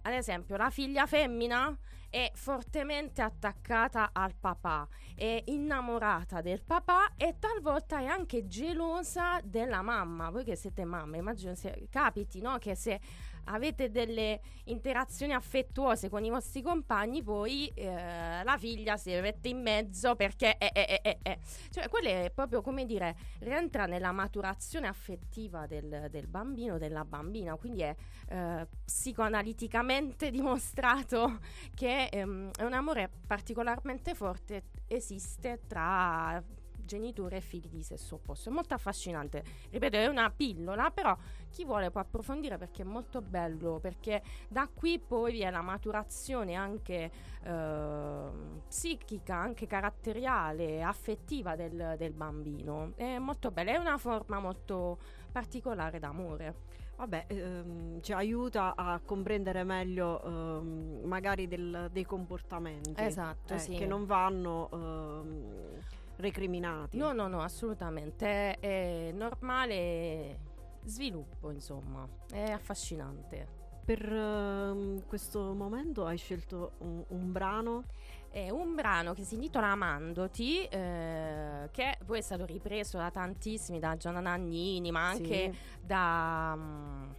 ad esempio, la figlia femmina è fortemente attaccata al papà, è innamorata del papà e talvolta è anche gelosa della mamma. Voi che siete mamme, immagino se capiti, no? Che se avete delle interazioni affettuose con i vostri compagni, poi eh, la figlia si mette in mezzo perché è, è, è, è. Cioè, quello è proprio come dire, rientra nella maturazione affettiva del, del bambino, della bambina, quindi è eh, psicoanaliticamente dimostrato che ehm, è un amore particolarmente forte, esiste tra genitore e figli di sesso opposto. È molto affascinante. Ripeto, è una pillola, però chi vuole può approfondire perché è molto bello, perché da qui poi viene la maturazione anche eh, psichica, anche caratteriale, affettiva del, del bambino. È molto bella, è una forma molto particolare d'amore. Vabbè, ehm, ci aiuta a comprendere meglio ehm, magari del- dei comportamenti Esatto, eh, sì. che non vanno ehm, recriminati. No, no, no, assolutamente. È, normale sviluppo, insomma. È affascinante. Per ehm, questo momento hai scelto un, un brano È un brano che si intitola Amandoti, eh, che poi è stato ripreso da tantissimi, da Gianna Nannini, ma anche Sì. da... mm,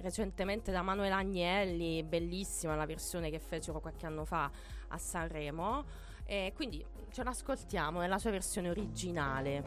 recentemente da Manuel Agnelli, bellissima la versione che fecero qualche anno fa a Sanremo. E quindi ce l'ascoltiamo nella sua versione originale.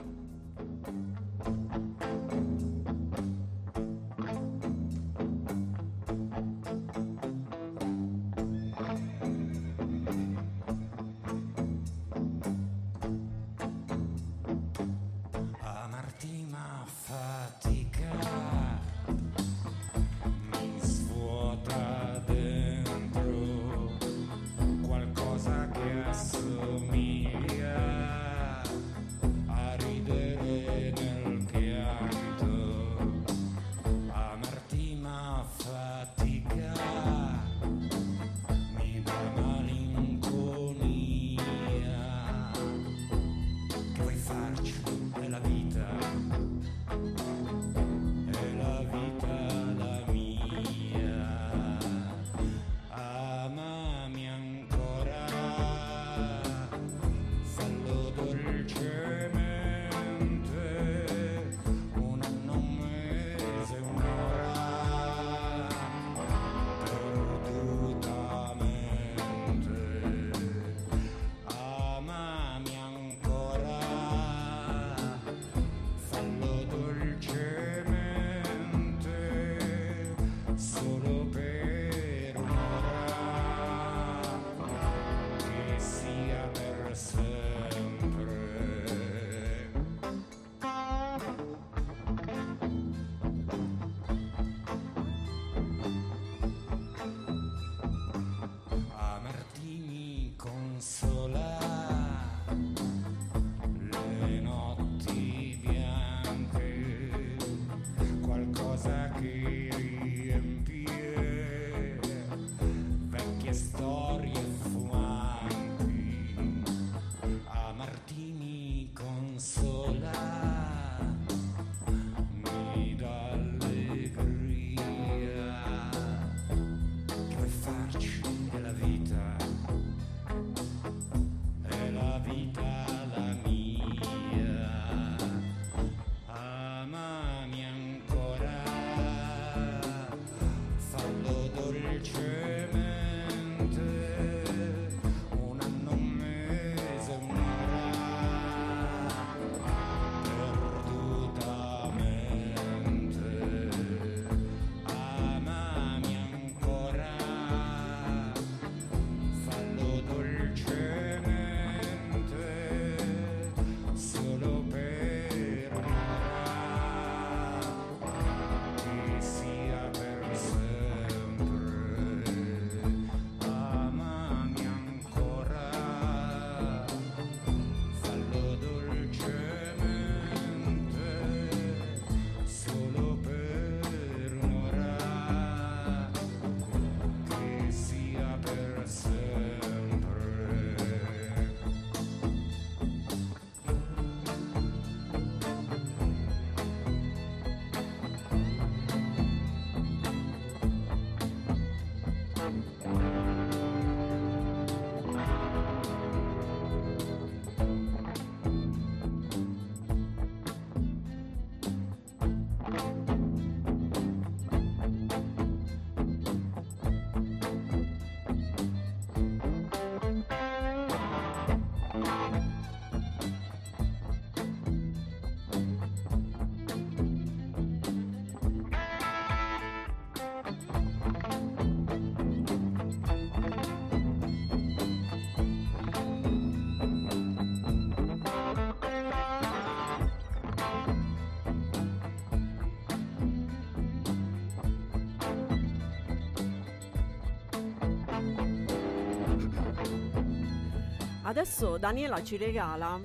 Adesso Daniela ci regala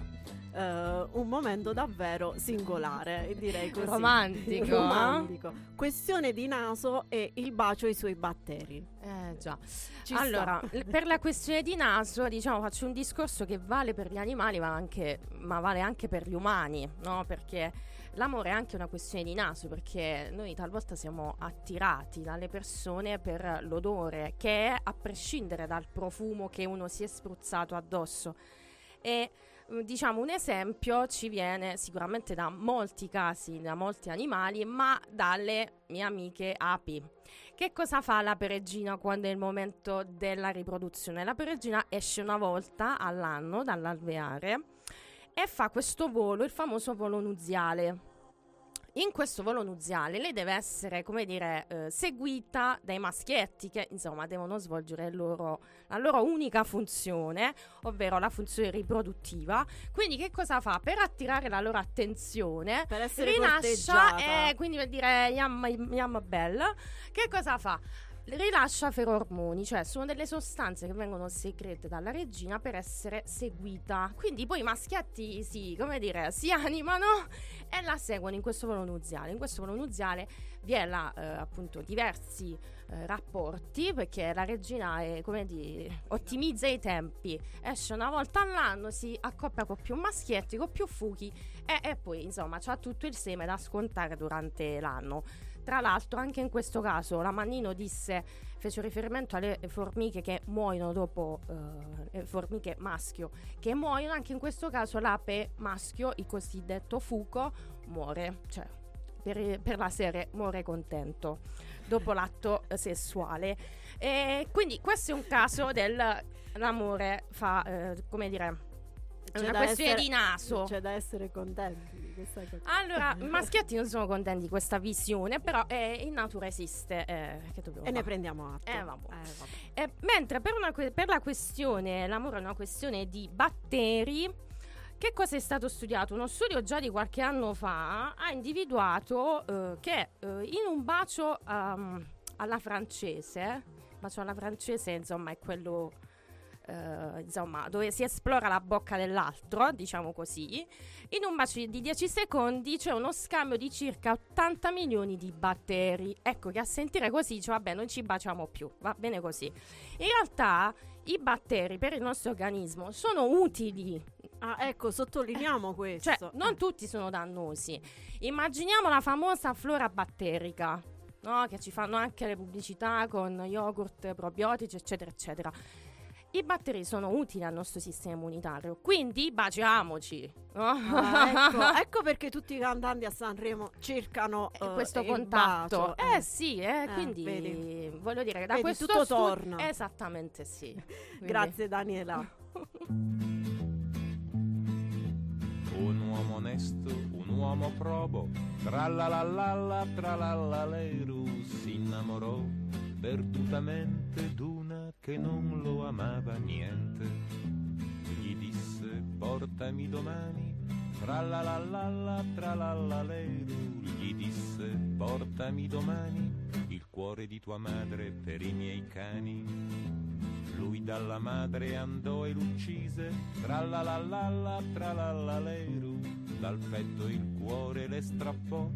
eh, un momento davvero singolare, direi così. Romantico, eh? Romantico. Questione di naso e il bacio ai suoi batteri. Eh già. Ci allora, l- per la questione di naso, diciamo, faccio un discorso che vale per gli animali, ma, anche, ma vale anche per gli umani, no? Perché l'amore è anche una questione di naso, perché noi talvolta siamo attirati dalle persone per l'odore, che è a prescindere dal profumo che uno si è spruzzato addosso. E mm, diciamo un esempio ci viene sicuramente da molti casi, da molti animali, ma dalle mie amiche api. Che cosa fa la peregrina quando è il momento della riproduzione? La peregrina esce una volta all'anno dall'alveare e fa questo volo, il famoso volo nuziale. In questo volo nuziale lei deve essere, come dire, eh, seguita dai maschietti che insomma devono svolgere loro- la loro unica funzione, ovvero la funzione riproduttiva. Quindi che cosa fa? Per attirare la loro attenzione, Per essere rilascia, corteggiata. eh, quindi per dire yam, yam bella, che cosa fa? Rilascia ferormoni, cioè sono delle sostanze che vengono secrete dalla regina per essere seguita. Quindi poi i maschietti si, come dire, si animano e la seguono in questo volo nuziale. In questo volo nuziale vi è la, eh, appunto diversi eh, rapporti perché la regina è, come dire, ottimizza i tempi. Esce una volta all'anno, si accoppia con più maschietti, con più fuchi e, e poi insomma c'ha tutto il seme da scontare durante l'anno. Tra l'altro, anche in questo caso, la Mannino disse, fece riferimento alle formiche che muoiono dopo, eh, le formiche maschio, che muoiono, anche in questo caso l'ape maschio, il cosiddetto fuco, muore, cioè per, per la serie muore contento dopo l'atto eh, sessuale. E quindi questo è un caso dell'amore fa, eh, come dire, è una questione essere- di naso. C'è da essere contenti questa cosa. Allora, i maschietti non sono contenti di questa visione, però eh, in natura esiste. eh, che dobbiamo E ne fare? prendiamo atto. Eh, vabbè. Eh, vabbè. Eh, mentre per, una que- per la questione, l'amore è una questione di batteri, che cosa è stato studiato? Uno studio già di qualche anno fa ha individuato eh, che eh, in un bacio ehm, alla francese, bacio alla francese insomma è quello eh, insomma, dove si esplora la bocca dell'altro, diciamo così, in un bacio di 10 secondi c'è uno scambio di circa 80 milioni di batteri. Ecco che a sentire così dice vabbè non ci baciamo più, va bene così. In realtà i batteri per il nostro organismo sono utili. Ah, ecco, sottolineiamo questo. Cioè, non tutti sono dannosi. Immaginiamo la famosa flora batterica, no? che ci fanno anche le pubblicità con yogurt probiotici, eccetera, eccetera. I batteri sono utili al nostro sistema immunitario, quindi baciamoci. no? Ah, ecco, ecco perché tutti i cantanti a Sanremo cercano eh, questo il contatto. Eh sì, eh, Eh, quindi vedi. voglio dire che da Vedi, questo tutto stu- torna. Esattamente sì. Grazie Daniela. Un uomo onesto, un uomo probo, tra la la la la, tra la la leru, si innamorò perdutamente che non lo amava niente. Gli disse portami domani, tra la la la la, tra la la leru, gli disse portami domani il cuore di tua madre per i miei cani. Lui dalla madre andò e l'uccise, tra la la la la, tra la la leru, dal petto il cuore le strappò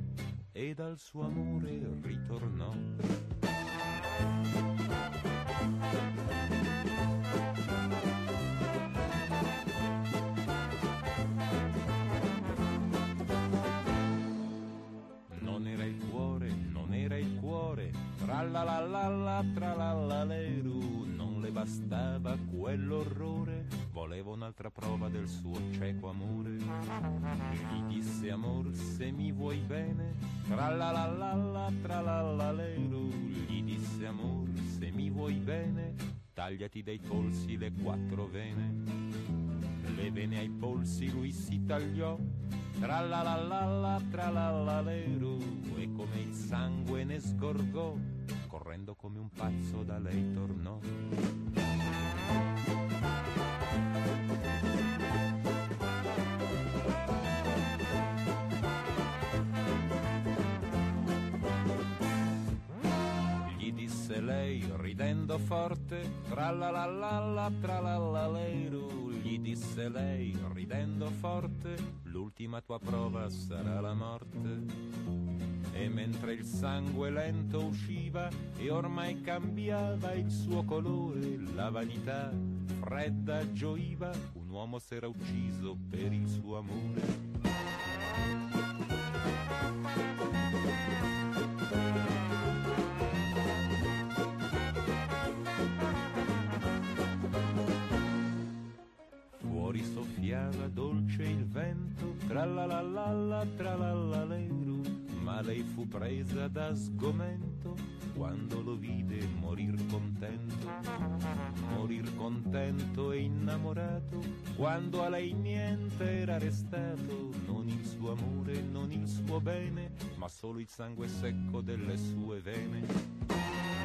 e dal suo amore ritornò. Non era il cuore, non era il cuore, tra la la la la, tra la la leru, non le bastava quell'orrore, voleva un'altra prova del suo cieco amore. Gli disse amor se mi vuoi bene, tra la la la la, tra la la leru, gli disse amor mi vuoi bene, tagliati dai polsi le quattro vene. Le vene ai polsi lui si tagliò tra la la la la tra la la leru e come il sangue ne sgorgò correndo come un pazzo da lei tornò disse lei ridendo forte tra la la la la tra la la leru gli disse lei, ridendo forte, l'ultima tua prova sarà la morte. E mentre il sangue lento usciva e ormai cambiava il suo colore, la vanità fredda gioiva, un uomo s'era ucciso per il suo amore. Soffiava dolce il vento, tra la la la la tra la la leru, ma lei fu presa da sgomento quando lo vide morir contento, morir contento e innamorato, quando a lei niente era restato, non il suo amore, non il suo bene, ma solo il sangue secco delle sue vene.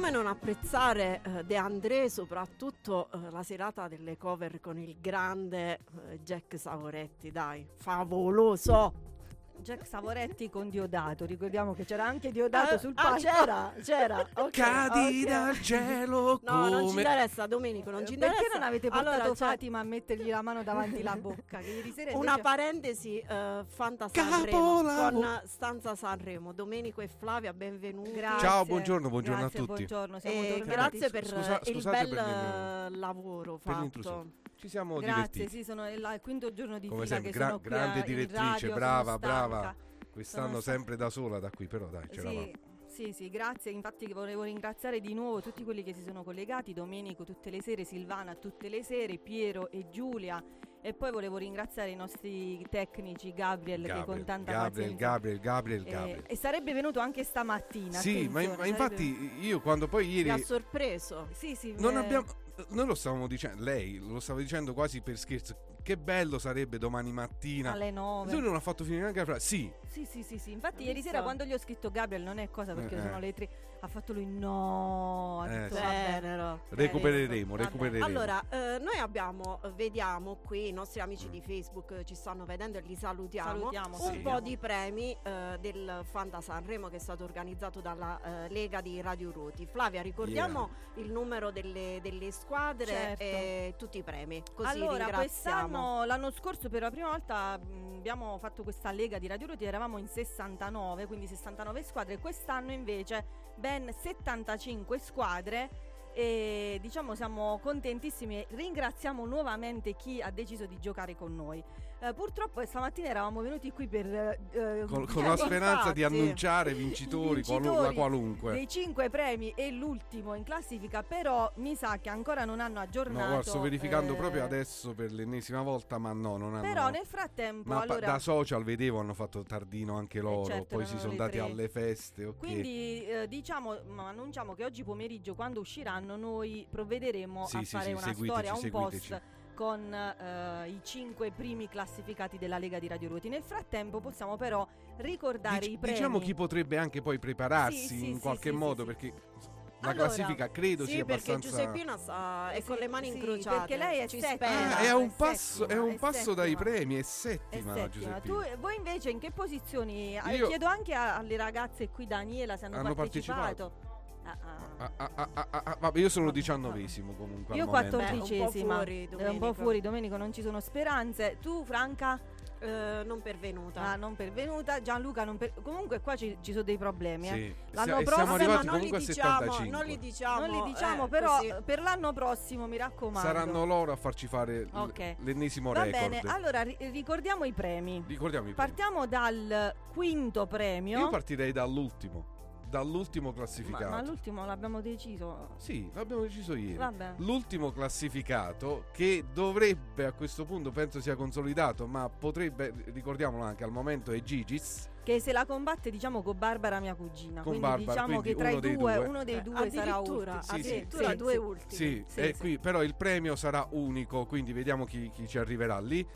Come non apprezzare eh, De André, soprattutto eh, la serata delle cover con il grande eh, Jack Savoretti, dai, favoloso! Jack Savoretti con Diodato, ricordiamo che c'era anche Diodato Ah, sul ah, palco. c'era, c'era, ok, Cadi ok. dal cielo No, non ci interessa, Domenico, non ci Perché interessa. non avete portato Allora, c'è Fatima a mettergli la mano davanti la bocca? Che ieri sera Una invece- parentesi, eh, Fanta Sanremo Capolavoro. con Stanza Sanremo, Domenico e Flavia, benvenuti. Grazie. Ciao, buongiorno, buongiorno Grazie, a tutti. buongiorno, siamo E tornati. grazie per Scusa- il bel per eh, lavoro per fatto. Ci siamo Grazie, divertiti. sì, sono il quinto giorno di Come fila sempre, che gra- grande direttrice, radio, brava, brava. Quest'anno sempre da sola da qui, però dai, ce la Sì, sì, sì, grazie. Infatti volevo ringraziare di nuovo tutti quelli che si sono collegati, Domenico tutte le sere, Silvana tutte le sere, Piero e Giulia. E poi volevo ringraziare i nostri tecnici, Gabriel, che con Gabriel, tanta Gabriel, pazienza... Gabriel, Gabriel, eh, Gabriel. e sarebbe venuto anche stamattina. Sì, ma, ma infatti io quando poi Mi ha ieri sorpreso. Sì, sì, non eh, abbiamo noi lo stavamo dicendo, lei lo stava dicendo quasi per scherzo. Che bello sarebbe domani mattina. alle 9. Lui non ha fatto finire neanche la frase. Sì, Sì, sì, sì, sì. Infatti ieri sera quando gli ho scritto Gabriel non è cosa perché Eh, sono eh. le tre, ha fatto lui no, ha Eh, detto sì. vabbè. Tenero. recupereremo, Vabbè. recupereremo. Allora, eh, noi abbiamo, vediamo qui, i nostri amici di Facebook eh, ci stanno vedendo e li salutiamo. Salutiamo, un salutiamo. po' di premi eh, del Fanta Sanremo che è stato organizzato dalla eh, Lega di Radio Ruti. Flavia, ricordiamo il numero delle, delle squadre Certo. e tutti i premi. Così allora, ringraziamo. Quest'anno, l'anno scorso per la prima volta mh, abbiamo fatto questa lega di Radio Ruti, eravamo in 69, quindi 69 squadre, quest'anno invece ben 75 squadre e diciamo siamo contentissimi e ringraziamo nuovamente chi ha deciso di giocare con noi. Eh, purtroppo stamattina eravamo venuti qui per... eh, con, con cioè, la speranza di annunciare vincitori, qualu- vincitori qualunque. dei 5 premi e l'ultimo in classifica, però mi sa che ancora non hanno No, aggiornato. guarda, sto verificando eh, proprio adesso per l'ennesima volta, ma no, non hanno. Però nel frattempo, ma allora, da social vedevo hanno fatto tardino anche loro, certo, poi si sono dati tre. alle feste, ok. quindi eh, diciamo, ma annunciamo che oggi pomeriggio, quando usciranno, noi provvederemo Sì, a sì, fare sì, una seguiteci, storia, un seguiteci. post con eh, i cinque primi classificati della Lega di Radio Ruoti. Nel frattempo possiamo però ricordare Dic- i premi. diciamo chi potrebbe anche poi prepararsi Sì, sì, in sì, qualche sì, modo sì, sì. perché la Allora, classifica credo sì, sia perché abbastanza Giuseppina sta, è Sì, con le mani sì, incrociate. perché lei è ci settima. spera. Ah, è a è un passo, è settima, un è passo dai settima. premi, è È settima, settima. Giuseppina. Tu, voi invece in che posizioni? eh, Io- Chiedo anche alle ragazze qui, Daniela, se hanno, Hanno partecipato. Ah, ah. Ah, ah, ah, ah, ah, vabbè, io sono diciannovesimo comunque. Io un quattordicesima. fuori, Eh, un po' Domenico. fuori, Domenico, non ci sono speranze. Tu, Franca, Eh, non pervenuta. ah, non pervenuta. Gianluca, non per... comunque qua ci, ci sono dei problemi. eh. Sì. L'anno Sia- e prossimo- ma non li diciamo, 75. non li diciamo. non li diciamo, eh, però così. per l'anno prossimo mi raccomando. Saranno loro a farci fare l- Ok. l'ennesimo Va record. bene, allora ri- ricordiamo i premi. Ricordiamo i premi. Partiamo dal quinto premio. Io partirei dall'ultimo. Dall'ultimo ma, classificato. ma l'ultimo l'abbiamo deciso. Sì, l'abbiamo deciso ieri. Vabbè. L'ultimo classificato che dovrebbe a questo punto penso sia consolidato, ma potrebbe, ricordiamolo anche al momento, è Gigis. Che se la combatte diciamo con Barbara mia cugina. Con quindi Barbara, diciamo quindi che tra uno i dei due, due. uno dei Eh, due sarà addirittura, ultimo. Sì, addirittura sì, due sì. ultimi. Sì, Sì, sì. qui però il premio sarà unico, quindi vediamo chi, chi ci arriverà lì.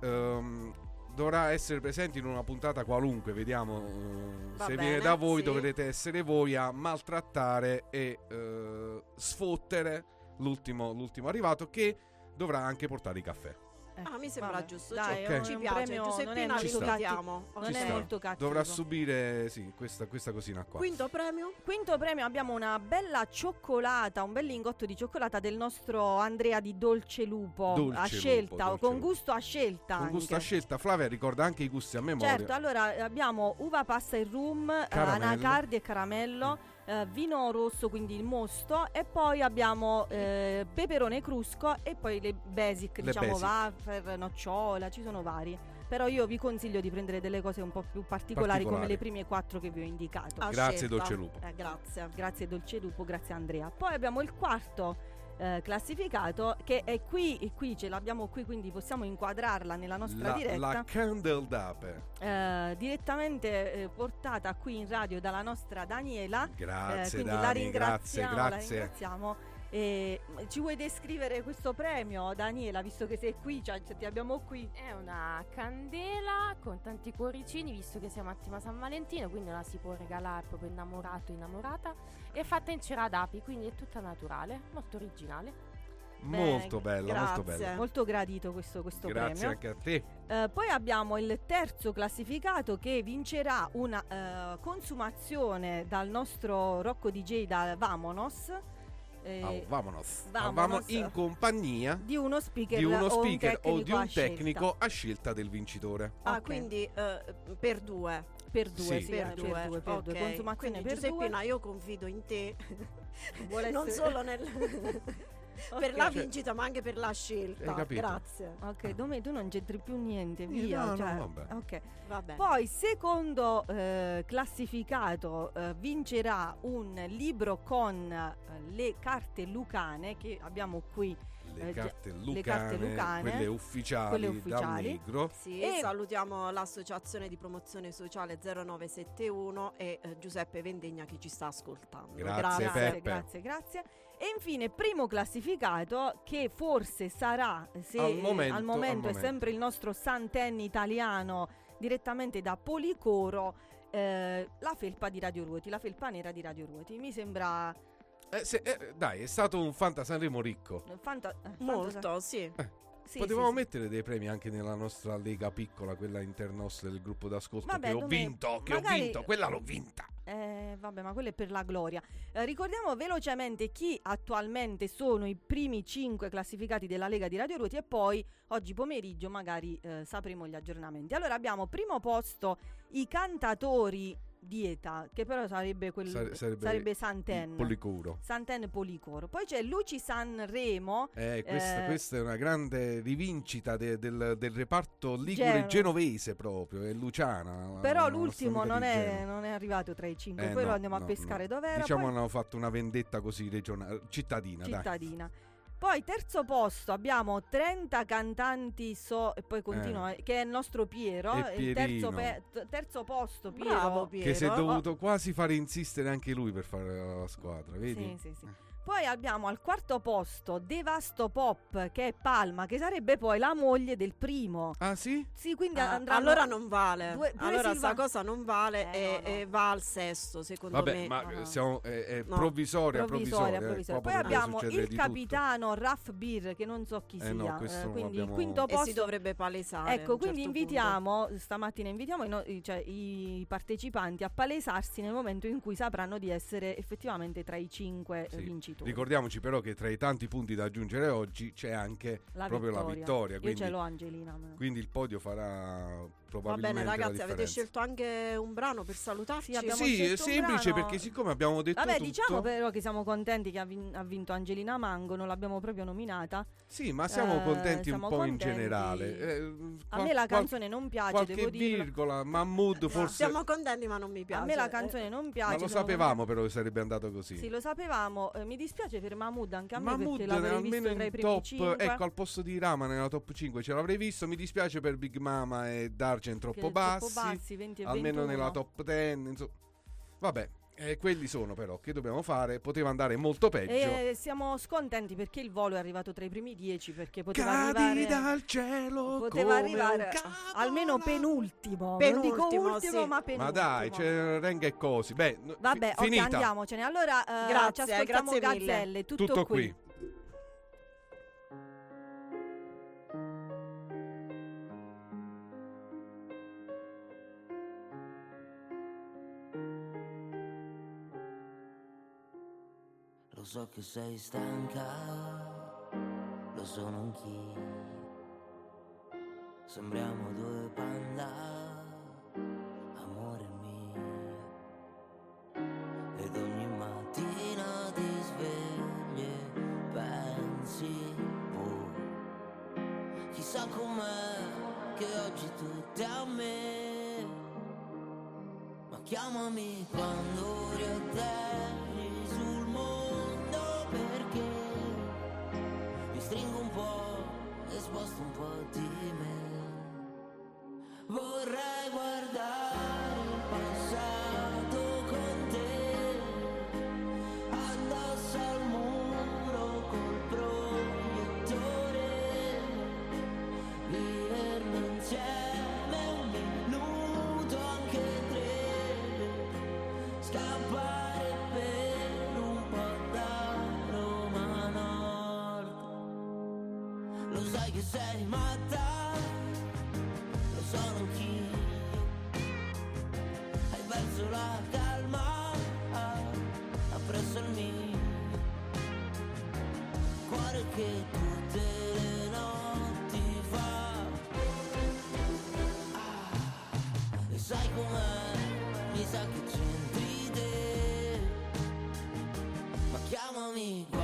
Ehm, dovrà essere presente in una puntata qualunque, vediamo Va se bene, viene da voi, sì. dovrete essere voi a maltrattare e eh, sfottere l'ultimo, l'ultimo arrivato che dovrà anche portare i caffè. Ah, mi sembra vabbè. giusto. Dai, cioè, è un ci piace. premio- non è Giuseppina, molto ci salutiamo. Non è molto cattivo. Dovrà subire sì, questa, questa cosina qua. Quinto premio? Quinto premio abbiamo una bella cioccolata, un bel lingotto di cioccolata del nostro Andrea di Dolce Lupo Dolce a Lupo, scelta, Dolce con Lupo. gusto a scelta. Con gusto a anche. scelta, Flavia ricorda anche i gusti a memoria. Certo, allora abbiamo uva pasta e rum, eh, Caramello. anacardi e caramello, eh, vino rosso, quindi il mosto, e poi abbiamo eh, peperone crusco e poi le basic, Le diciamo basic. wafer, nocciola, ci sono vari. Però io vi consiglio di prendere delle cose un po' più particolari, come Particolari. le prime quattro che vi ho indicato. A Grazie, scelta. Dolce Lupo. Eh, grazie. Grazie Dolce Lupo, grazie Andrea. Poi abbiamo il quarto eh, classificato che è qui, e qui ce l'abbiamo qui, quindi possiamo inquadrarla nella nostra La, diretta. la Candle Dape. eh, direttamente eh, portata qui in radio dalla nostra Daniela. Grazie, Eh, quindi Dani, la grazie, ringraziamo, la grazie. ringraziamo. E, mm, ci vuoi descrivere questo premio, Daniela, visto che sei qui, cioè, cioè, ti abbiamo qui? È una candela con tanti cuoricini, visto che siamo a tema San Valentino, quindi la si può regalare proprio innamorato, innamorata. È fatta in cera d'api, quindi è tutta naturale, molto originale. Molto bella, molto grazie. bella. Molto gradito questo, questo Grazie premio. anche a te. Eh, poi abbiamo il terzo classificato che vincerà una eh, consumazione dal nostro Rocco DJ da Vamonos. Eh, Oh, vamonos. vamonos. Vamo in compagnia di uno speaker, di uno o un speaker o di a un scelta. tecnico a scelta del vincitore. Ah, Ok. quindi eh, per due. per due, Sì. sì, Per due, per due, per due. ok. consumazione Quindi per Giuseppina, due. io confido in te. Vuole non essere- solo nel per Ok. la vincita, ma anche per la scelta. Grazie. Ok, Dome, tu non c'entri più niente, via. no, no, cioè, vabbè. ok. Va bene. Poi, secondo eh, classificato, eh, vincerà un libro con eh, le carte lucane che abbiamo qui. Le eh, carte le lucane, carte lucane, quelle ufficiali, quelle ufficiali. dal Negro. Sì, E- salutiamo l'associazione di promozione sociale 0971 e eh, Giuseppe Vendegna che ci sta ascoltando. Grazie, Grazie, grazie, grazie. E infine, primo classificato che forse sarà, se Al eh, momento- al al momento è momento. sempre il nostro Santen italiano direttamente da Policoro, eh, la felpa di Radio Ruoti, la felpa nera di Radio Ruoti. Mi sembra Eh, se- eh, dai, è stato un Fanta Sanremo ricco. fanta- eh, fanta- Molto, sì. Sì, Potevamo sì, sì. mettere dei premi anche nella nostra lega piccola, quella internos del gruppo d'ascolto Vabbè, che ho vinto, che magari- ho vinto, quella l'ho vinta. Eh, vabbè, ma quello è per la gloria. Eh, ricordiamo velocemente chi attualmente sono i primi cinque classificati della Lega di Radio Ruoti e poi oggi pomeriggio magari eh, sapremo gli aggiornamenti. Allora abbiamo primo posto i cantatori di età, che però sarebbe quel Sare- sarebbe, sarebbe Santen. Policuro. Santen Policoro. Poi c'è Luci Sanremo. Eh, questa, Eh, questa è una grande rivincita de- del, del reparto ligure Geno- genovese proprio, è Luciana. Però l'ultimo non è, non è arrivato tra i cinque. Eh, poi no, lo andiamo no, a pescare no. dov'era. Diciamo Poi- hanno fatto una vendetta così regionale, cittadina, dai. Poi terzo posto abbiamo 30 cantanti so e poi continua eh, che è il nostro Piero, il terzo, pe- terzo posto Piero. Bravo Piero. Che si è dovuto quasi fare insistere anche lui per fare la squadra, vedi? Sì, sì, sì. Poi abbiamo al quarto posto Devasto Pop che è Palma, che sarebbe poi la moglie del primo. Ah sì? Sì, quindi Ah, andranno allora non vale. Due- allora Silva- sta cosa non vale Eh, e, no, no. e va al sesto, secondo Vabbè, me. ma no, no. siamo, è, è No. provvisoria, provvisoria, provvisoria. eh, provvisoria. Poi abbiamo il tutto. capitano Raff Beer che non so chi Eh no, sia. questo eh, quindi il quinto E si posto dovrebbe palesare. a Ecco, un quindi certo invitiamo, stamattina invitiamo i, no- cioè, i partecipanti a palesarsi nel momento in cui sapranno di essere effettivamente tra i cinque eh, Sì. vincitori. Ricordiamoci però che tra i tanti punti da aggiungere oggi c'è anche La proprio la vittoria. Io Quindi, ce l'ho Angelina. quindi il podio farà Va probabilmente bene, la ragazzi, avete scelto anche un brano per salutarci? Sì, Sì, è semplice brano- perché siccome abbiamo detto Vabbè, tutto, diciamo però che siamo contenti che ha, vin- ha vinto Angelina Mango, non l'abbiamo proprio nominata. sì, ma siamo Eh, contenti siamo un po' in contenti. generale. Eh, A qual- me la qual- canzone non piace, qualche devo dirlo. virgola, Mahmood forse Siamo contenti, ma non mi piace. A me la canzone non piace. ma lo sapevamo però che sarebbe andato così. Sì, lo sapevamo. Eh, mi dispiace per Mahmood anche a me Mahmood perché l'avrei almeno visto tra i in primi top, cinque. ecco al posto di Rama nella top 5 ce l'avrei visto. Mi dispiace per Big Mama e Dargen che troppo bassi, troppo bassi, 20 e almeno 21. nella top 10. Insomma. Vabbè, eh, quelli sono però. Che dobbiamo fare? Poteva andare molto peggio. E siamo scontenti perché il volo è arrivato tra i primi dieci perché poteva Cadi arrivare dal cielo poteva come arrivare almeno penultimo. non Penultimo, dico ultimo, sì. ma penultimo. Ma dai, c'è Renga e cosi. Beh, Vabbè, fi- ok, finita. andiamocene. Allora, eh, Grazie, ci ascoltiamo. Gazzelle, tutto, Tutto qui. qui. Lo so che sei stanca, lo sono anch'io. Sembriamo due panda, amore mio. Ed ogni mattina ti svegli e pensi, oh, chissà com'è che oggi tutto è a me. Ma chiamami quando riatterri e sposto un po' di chiamami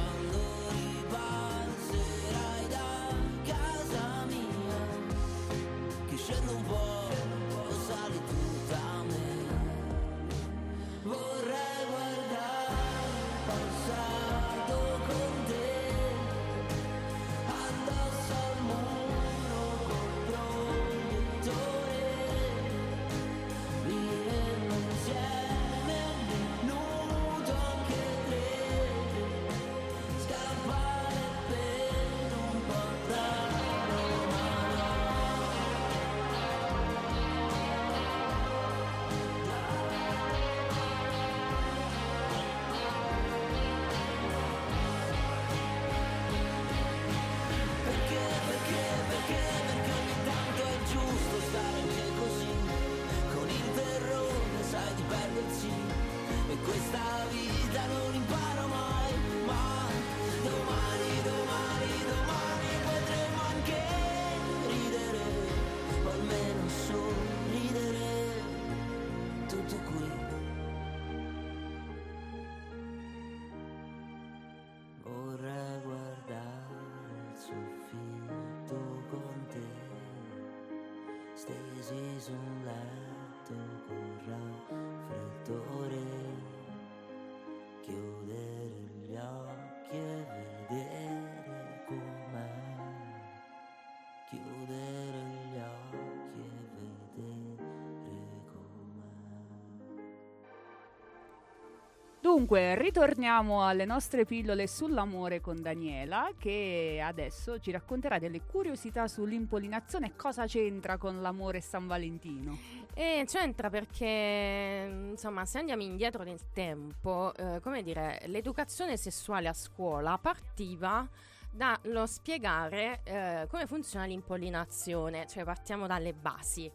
Dunque, ritorniamo alle nostre pillole sull'amore con Daniela, che adesso ci racconterà delle curiosità sull'impollinazione e cosa c'entra con l'amore San Valentino. E c'entra perché, insomma, se andiamo indietro nel tempo, eh, come dire, l'educazione sessuale a scuola partiva dallo spiegare eh, come funziona l'impollinazione, cioè partiamo dalle basi.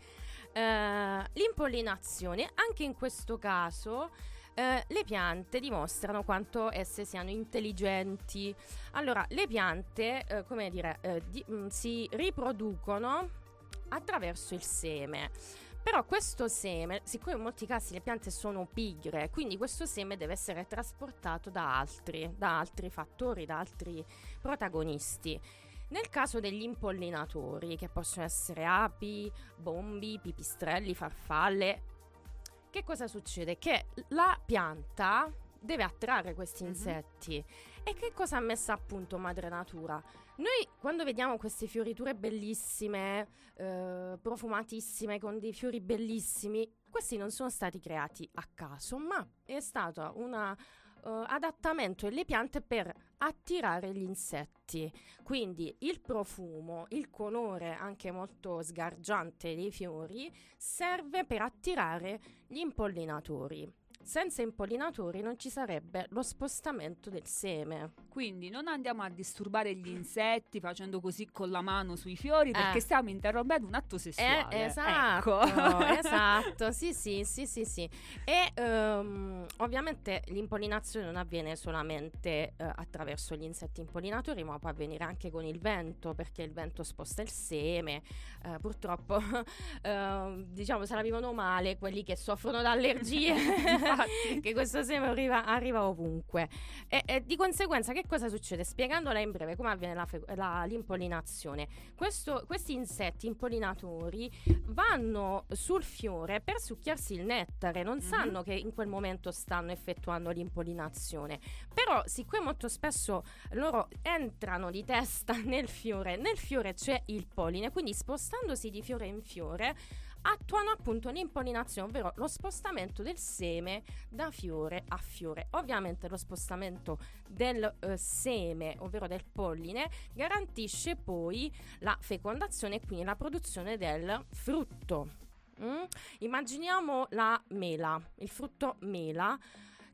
Eh, l'impollinazione, anche in questo caso, eh, le piante dimostrano quanto esse siano intelligenti. Allora, le piante, eh, come dire, eh, di- mh, si riproducono attraverso il seme. Però questo seme, siccome in molti casi le piante sono pigre, quindi questo seme deve essere trasportato da altri, da altri fattori, da altri protagonisti. Nel caso degli impollinatori, che possono essere api, bombi, pipistrelli, farfalle, che cosa succede? Che la pianta deve attrarre questi insetti. E che cosa ha messo a punto Madre Natura? Noi quando vediamo queste fioriture bellissime, eh, profumatissime, con dei fiori bellissimi, questi non sono stati creati a caso, ma è stato un adattamento delle piante per attirare gli insetti. Quindi il profumo, il colore anche molto sgargiante dei fiori serve per attirare gli impollinatori. Senza impollinatori non ci sarebbe lo spostamento del seme. Quindi non andiamo a disturbare gli insetti facendo così con la mano sui fiori perché Eh. stiamo interrompendo un atto sessuale. Eh, esatto, Ecco. esatto, sì, sì, sì, sì, sì. E ehm, ovviamente l'impollinazione non avviene solamente eh, attraverso gli insetti impollinatori, ma può avvenire anche con il vento, perché il vento sposta il seme. Eh, purtroppo, ehm, diciamo, se la vivono male quelli che soffrono da allergie, che questo seme arriva, arriva ovunque. E, e di conseguenza, che cosa succede? Spiegandola in breve come avviene la fe- la- l'impollinazione. Questo- questi insetti impollinatori vanno sul fiore per succhiarsi il nettare, non sanno che in quel momento stanno effettuando l'impollinazione. Però, siccome molto spesso loro entrano di testa nel fiore, nel fiore c'è il polline, quindi spostandosi di fiore in fiore attuano appunto l'impollinazione, ovvero lo spostamento del seme da fiore a fiore. Ovviamente lo spostamento del eh, seme, ovvero del polline, garantisce poi la fecondazione e quindi la produzione del frutto. Mm? Immaginiamo la mela, il frutto mela.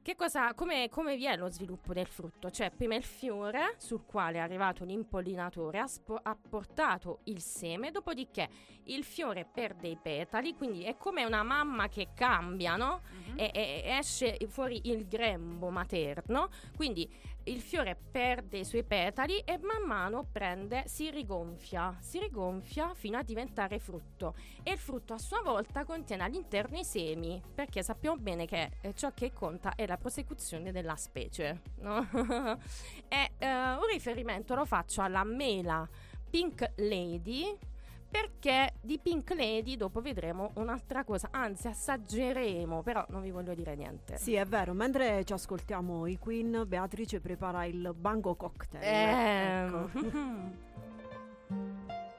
Che cosa, come, come vi è lo sviluppo del frutto? Cioè, prima il fiore sul quale è arrivato l'impollinatore ha, spo- ha portato il seme, dopodiché il fiore perde i petali, quindi è come una mamma che cambia, no? e, e- e esce fuori il grembo materno, quindi il fiore perde i suoi petali e man mano prende, si rigonfia, si rigonfia fino a diventare frutto e il frutto a sua volta contiene all'interno i semi, perché sappiamo bene che eh, ciò che conta è la prosecuzione della specie. no? e eh, un riferimento lo faccio alla mela Pink Lady perché di Pink Lady dopo vedremo un'altra cosa, anzi assaggeremo, però non vi voglio dire niente. Sì, è vero, mentre ci ascoltiamo i Queen, Beatrice prepara il bango cocktail. Ehm. Ecco.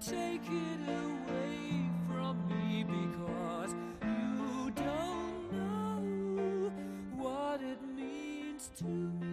take it away from me because you don't know what it means to me.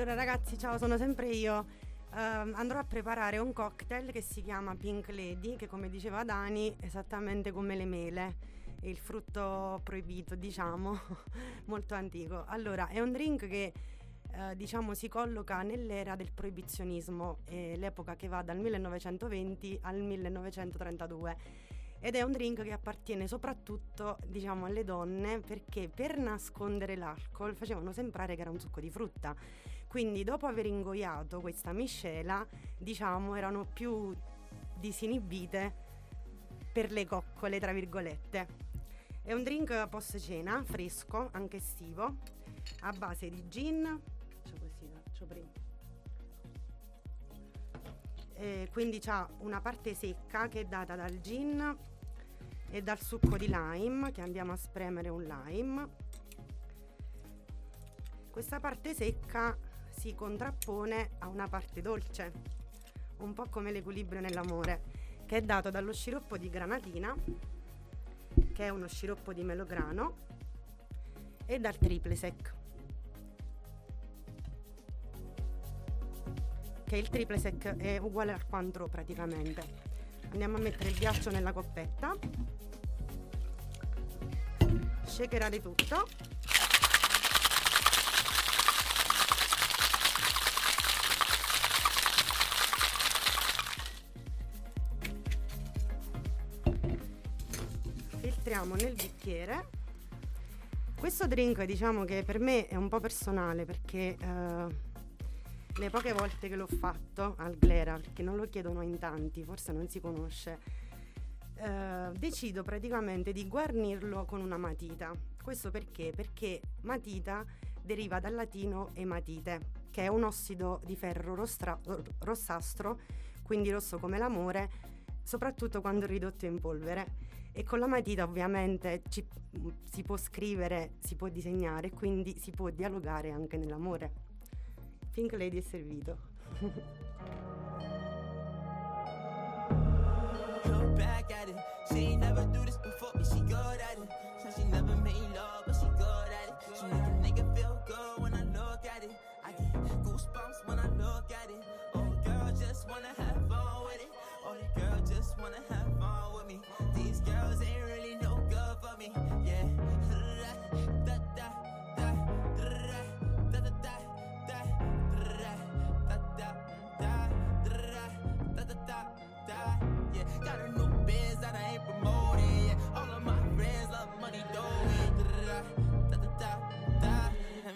Allora ragazzi, ciao, sono sempre io. Ehm, andrò a preparare un cocktail che si chiama Pink Lady, che come diceva Dani, esattamente come le mele, il frutto proibito, diciamo, molto antico. Allora, è un drink che eh, diciamo si colloca nell'era del proibizionismo, eh, l'epoca che va dal 1920 al 1932 ed è un drink che appartiene soprattutto diciamo alle donne perché per nascondere l'alcol facevano sembrare che era un succo di frutta quindi dopo aver ingoiato questa miscela diciamo erano più disinibite per le coccole tra virgolette. È un drink post cena fresco anche estivo a base di gin. Faccio così faccio prima. Eh, quindi c'ha una parte secca che è data dal gin e dal succo di lime che andiamo a spremere un lime. Questa parte secca si contrappone a una parte dolce un po' come l'equilibrio nell'amore che è dato dallo sciroppo di granatina che è uno sciroppo di melograno e dal triple sec che il triple sec è uguale al quantro praticamente. Andiamo a mettere il ghiaccio nella coppetta. Shakerare tutto filtriamo nel bicchiere questo drink diciamo che per me è un po' personale perché eh, le poche volte che l'ho fatto al Glera, perché non lo chiedono in tanti, forse non si conosce, eh, decido praticamente di guarnirlo con una matita. Questo perché? Perché matita deriva dal latino ematite, che è un ossido di ferro rostra- rossastro, quindi rosso come l'amore, soprattutto quando ridotto in polvere. E con la matita ovviamente ci- si può scrivere, si può disegnare, quindi si può dialogare anche nell'amore. Pink Lady è servito. Look back at it. She ain't never do this before, but she good at it.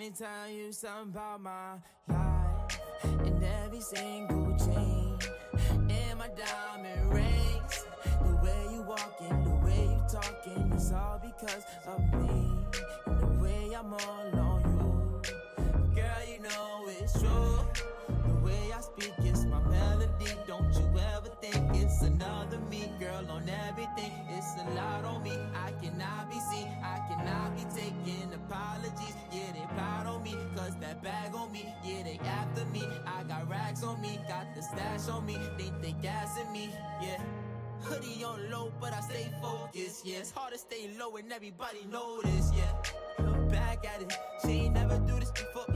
Me tell you something about my life. And every single chain in my diamond rings. The way you walking, the way you talking, it's all because of me. And the way I'm all on another me, girl, on everything. It's a lot on me. I cannot be seen. I cannot be taking apologies. Yeah, they proud on me. Cause that bag on me. Yeah, they after me. I got racks on me. Got the stash on me. Think they gassing me. Yeah. Hoodie on low, but I stay focused. Yeah, it's hard to stay low and everybody this. Yeah, back at it. She ain't never do this before,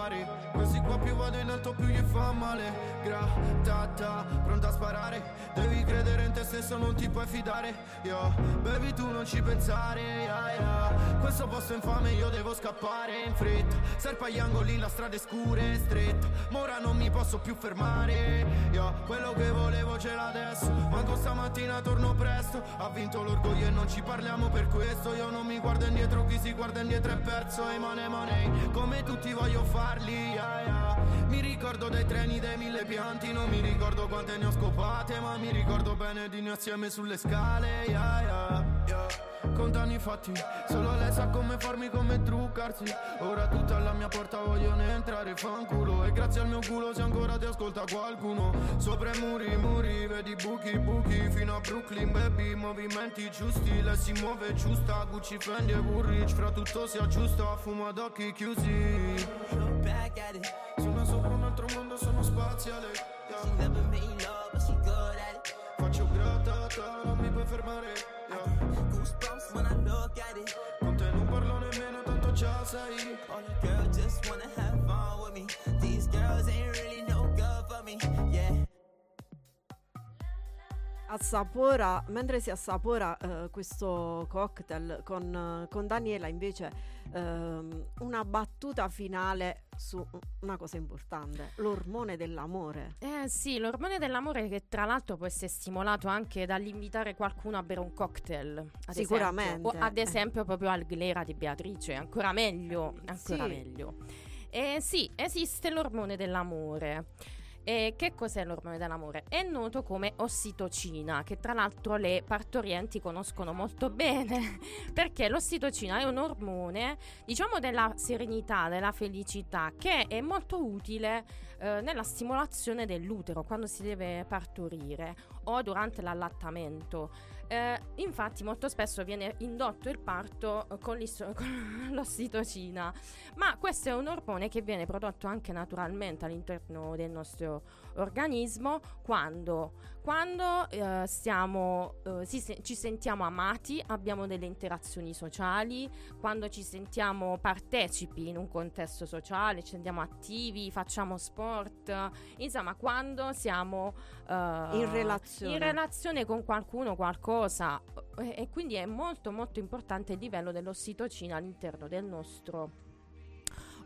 party vado in alto più gli fa male. Gratata, pronta a sparare. Devi credere in te stesso, non ti puoi fidare. Yo, baby tu non ci pensare yeah, yeah. questo posto infame io devo scappare in fretta. Serpa agli angoli, la strada è scura e stretta. Ma ora non mi posso più fermare. Io quello che volevo ce l'ho adesso. Manco stamattina torno presto. Ha vinto l'orgoglio e non ci parliamo per questo. Io non mi guardo indietro, chi si guarda indietro è perso. E money money, come tutti voglio farli yeah, yeah. Mi ricordo dei treni, dei mille pianti Non mi ricordo quante ne ho scopate Ma mi ricordo bene di noi assieme sulle scale yeah, yeah, yeah. Con anni fatti Solo lei sa come farmi, come truccarsi. Ora tutta alla mia porta vogliono entrare Fanculo. E grazie al mio culo se ancora ti ascolta qualcuno. Sopra i muri, muri Vedi buchi, buchi Fino a Brooklyn, baby. Movimenti giusti Lei si muove giusta. Gucci, Fendi e Woolrich Fra tutto si aggiusta Fumo ad occhi chiusi Assapora, mentre si assapora eh, questo cocktail con, con Daniela invece ehm, una battuta finale su una cosa importante, l'ormone dell'amore. Eh sì, l'ormone dell'amore che tra l'altro può essere stimolato anche dall'invitare qualcuno a bere un cocktail. ad Sicuramente. esempio. O ad esempio proprio al glera di Beatrice, ancora meglio, ancora Sì. meglio. Eh sì, esiste l'ormone dell'amore. E che cos'è l'ormone dell'amore? È noto come ossitocina, che tra l'altro le partorienti conoscono molto bene, perché l'ossitocina è un ormone, diciamo, della serenità, della felicità, che è molto utile eh, nella stimolazione dell'utero quando si deve partorire o durante l'allattamento. Eh, infatti molto spesso viene indotto il parto eh, con, con l'ossitocina, ma questo è un ormone che viene prodotto anche naturalmente all'interno del nostro organismo quando, quando eh, stiamo, eh, si ci sentiamo amati, abbiamo delle interazioni sociali, quando ci sentiamo partecipi in un contesto sociale, ci sentiamo attivi, facciamo sport, insomma quando siamo eh, In relazione. in relazione con qualcuno, qualcosa. E e quindi è molto molto importante il livello dell'ossitocina all'interno del nostro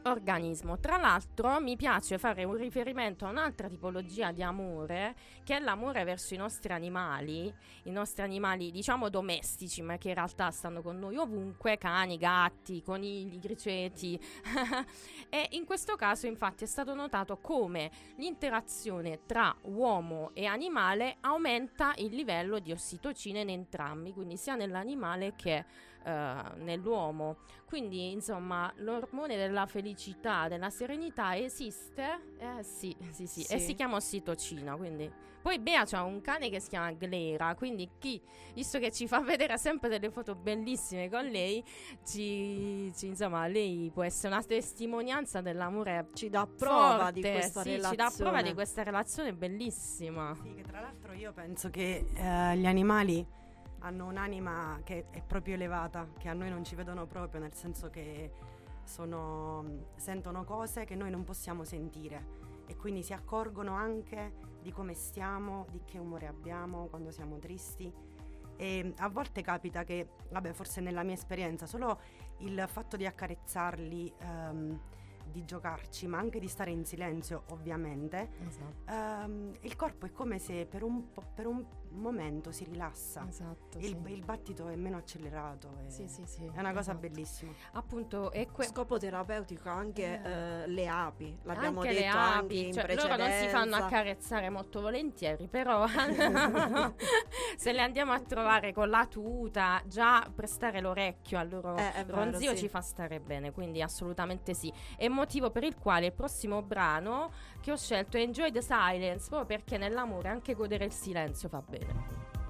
organismo. Tra l'altro mi piace fare un riferimento a un'altra tipologia di amore, che è l'amore verso i nostri animali, i nostri animali diciamo domestici, ma che in realtà stanno con noi ovunque, cani, gatti, conigli, griceti. e in questo caso infatti è stato notato come l'interazione tra uomo e animale aumenta il livello di ossitocina in entrambi, quindi sia nell'animale che eh, nell'uomo. Quindi, insomma, l'ormone della felicità, della serenità esiste? Eh sì, sì, sì, e Sì. si chiama ossitocina, quindi. Poi Bea c'ha un cane che si chiama Glera, quindi chi, visto che ci fa vedere sempre delle foto bellissime con lei, ci, ci- insomma, lei può essere una testimonianza dell'amore Ci dà prova forte, di questa sì, ci dà relazione. prova di questa relazione bellissima. Sì, che tra l'altro io penso che eh, gli animali hanno un'anima che è proprio elevata, che a noi non ci vedono proprio, nel senso che sono- sentono cose che noi non possiamo sentire e quindi si accorgono anche di come stiamo, di che umore abbiamo quando siamo tristi. E a volte capita che, vabbè, forse nella mia esperienza, solo il fatto di accarezzarli, ehm, di giocarci, ma anche di stare in silenzio, ovviamente, Esatto. ehm, il corpo è come se per un, po- per un momento si rilassa. Esatto, il, sì. il battito è meno accelerato. e- Sì, sì, sì, È una cosa esatto. bellissima. Appunto, è que- Scopo terapeutico anche eh, le api, l'abbiamo anche detto le api, anche cioè, loro non si fanno accarezzare molto volentieri, però se le andiamo a trovare con la tuta, già prestare l'orecchio al loro Eh, è vero, ronzio sì. ci fa stare bene, quindi assolutamente sì. È motivo per il quale il prossimo brano che ho scelto è Enjoy the Silence, proprio perché nell'amore anche godere il silenzio fa bene. later.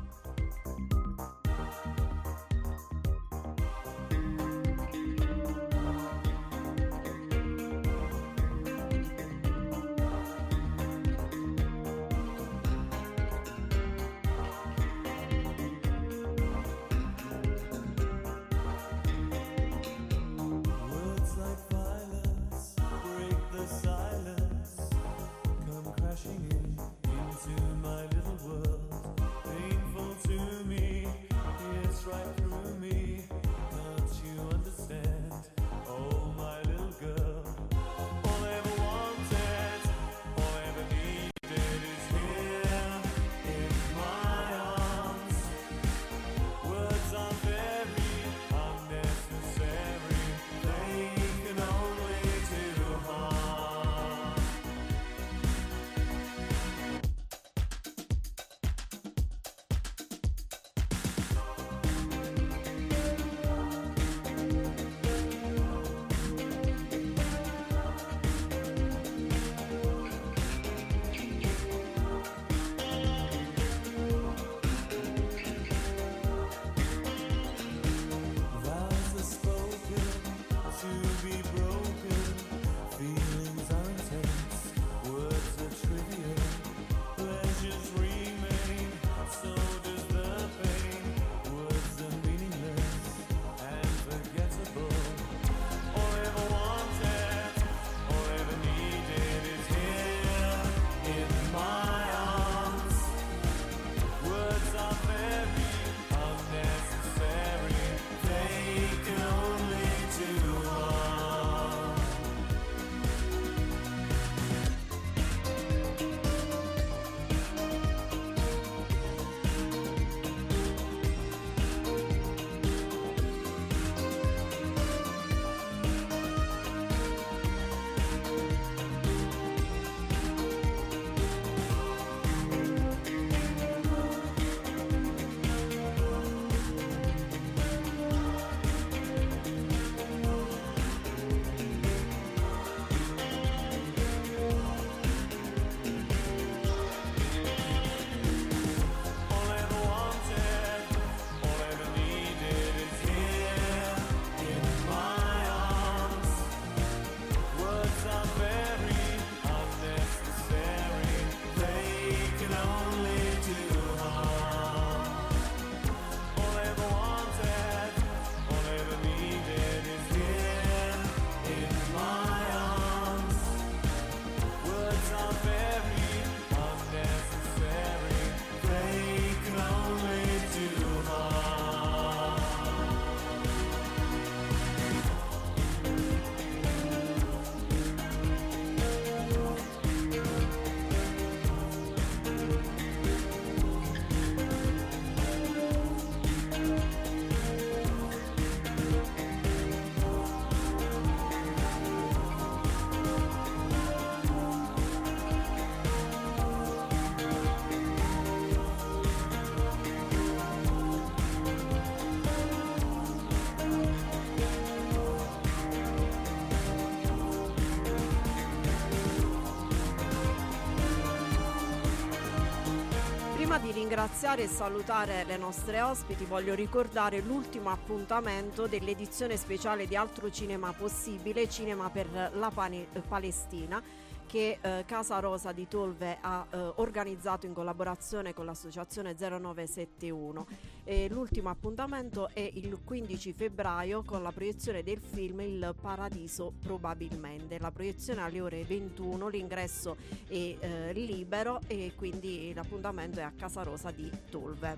Ringraziare e salutare le nostre ospiti, voglio ricordare l'ultimo appuntamento dell'edizione speciale di Altro Cinema Possibile, Cinema per la Pane- eh, Palestina, che eh, Casa Rosa di Tolve ha eh, organizzato in collaborazione con l'associazione 0971. E l'ultimo appuntamento è il 15 febbraio con la proiezione del film Il Paradiso probabilmente. La proiezione alle ore 21, l'ingresso è eh, libero e quindi l'appuntamento è a Casa Rosa di Tolve.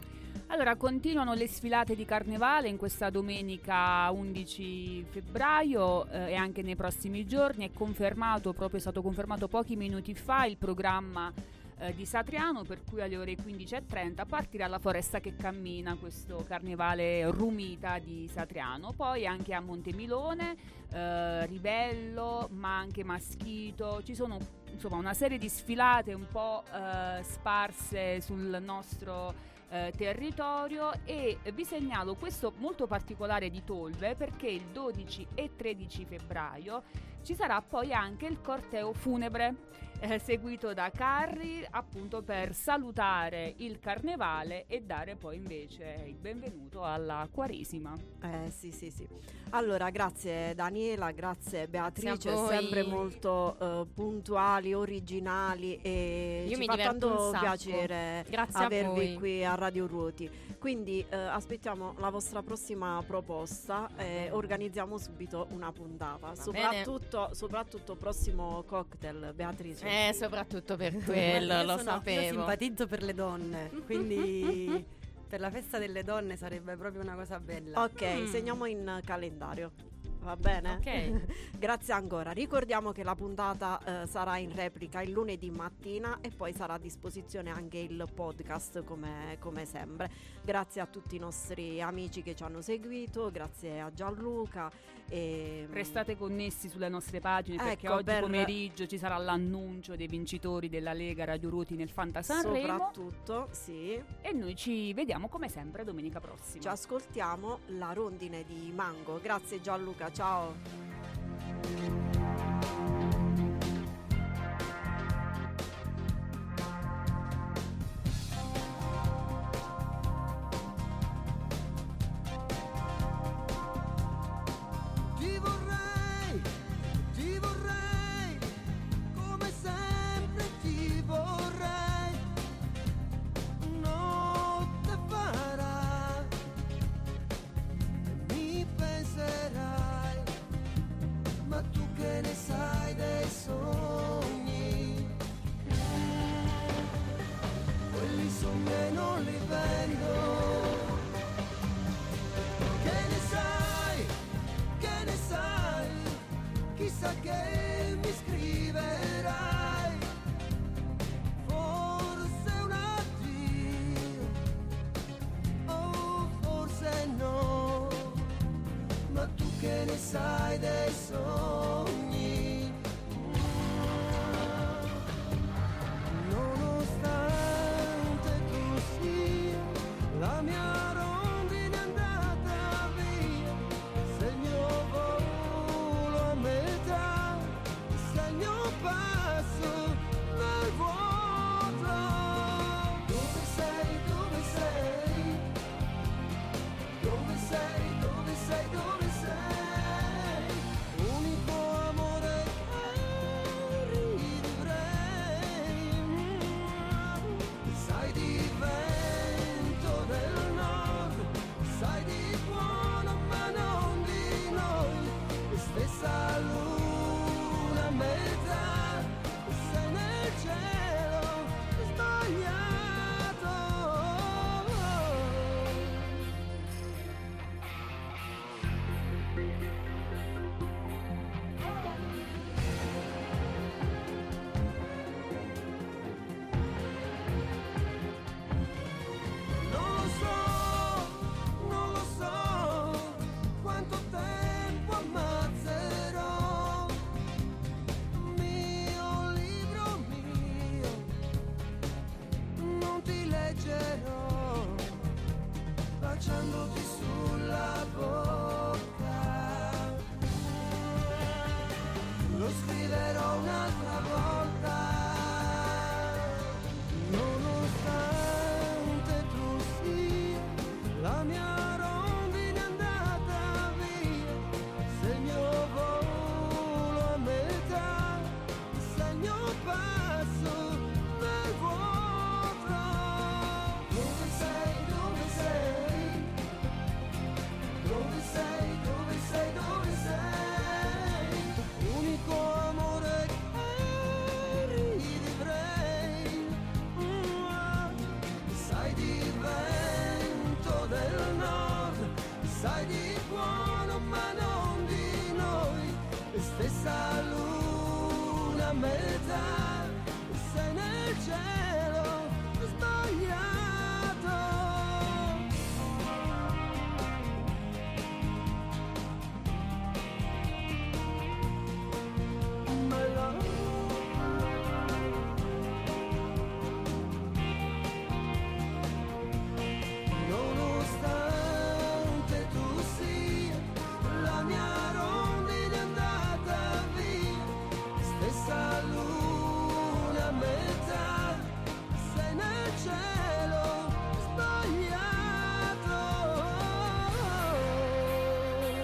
Allora, continuano le sfilate di carnevale in questa domenica 11 febbraio eh, e anche nei prossimi giorni. È confermato, proprio è stato confermato pochi minuti fa, il programma eh, di Satriano, per cui alle ore 15.30 partirà la foresta che cammina, questo carnevale rumita di Satriano. Poi anche a Montemilone, eh, Rivello, ma anche Maschito, ci sono insomma una serie di sfilate un po' eh, sparse sul nostro eh, territorio. E vi segnalo questo molto particolare di Tolve perché il 12 e 13 febbraio ci sarà poi anche il corteo funebre eh, seguito da carri appunto per salutare il carnevale e dare poi invece il benvenuto alla Quaresima. Eh sì sì sì. Allora grazie Daniela, grazie Beatrice, sempre molto eh, puntuali, originali e Io mi fa tanto piacere Grazie avervi qui a Radio Ruoti. Quindi eh, aspettiamo la vostra prossima proposta e organizziamo subito una puntata. Soprattutto, soprattutto prossimo cocktail, Beatrice. Eh, soprattutto per quello, Io lo sono- Io sapevo. simpatizzo per le donne, quindi per la festa delle donne sarebbe proprio una cosa bella. Ok, Mm. segniamo in calendario. Va bene? Ok. Grazie ancora. Ricordiamo che la puntata eh, sarà in replica il lunedì mattina e poi sarà a disposizione anche il podcast come, come sempre. Grazie a tutti i nostri amici che ci hanno seguito, grazie a Gianluca. E, Restate connessi sulle nostre pagine perché Ecco, oggi per- pomeriggio ci sarà l'annuncio dei vincitori della Lega Radio Ruti nel Fanta Sanremo soprattutto, sì. e noi ci vediamo come sempre domenica prossima. Ci ascoltiamo la rondine di Mango. Grazie Gianluca, ciao.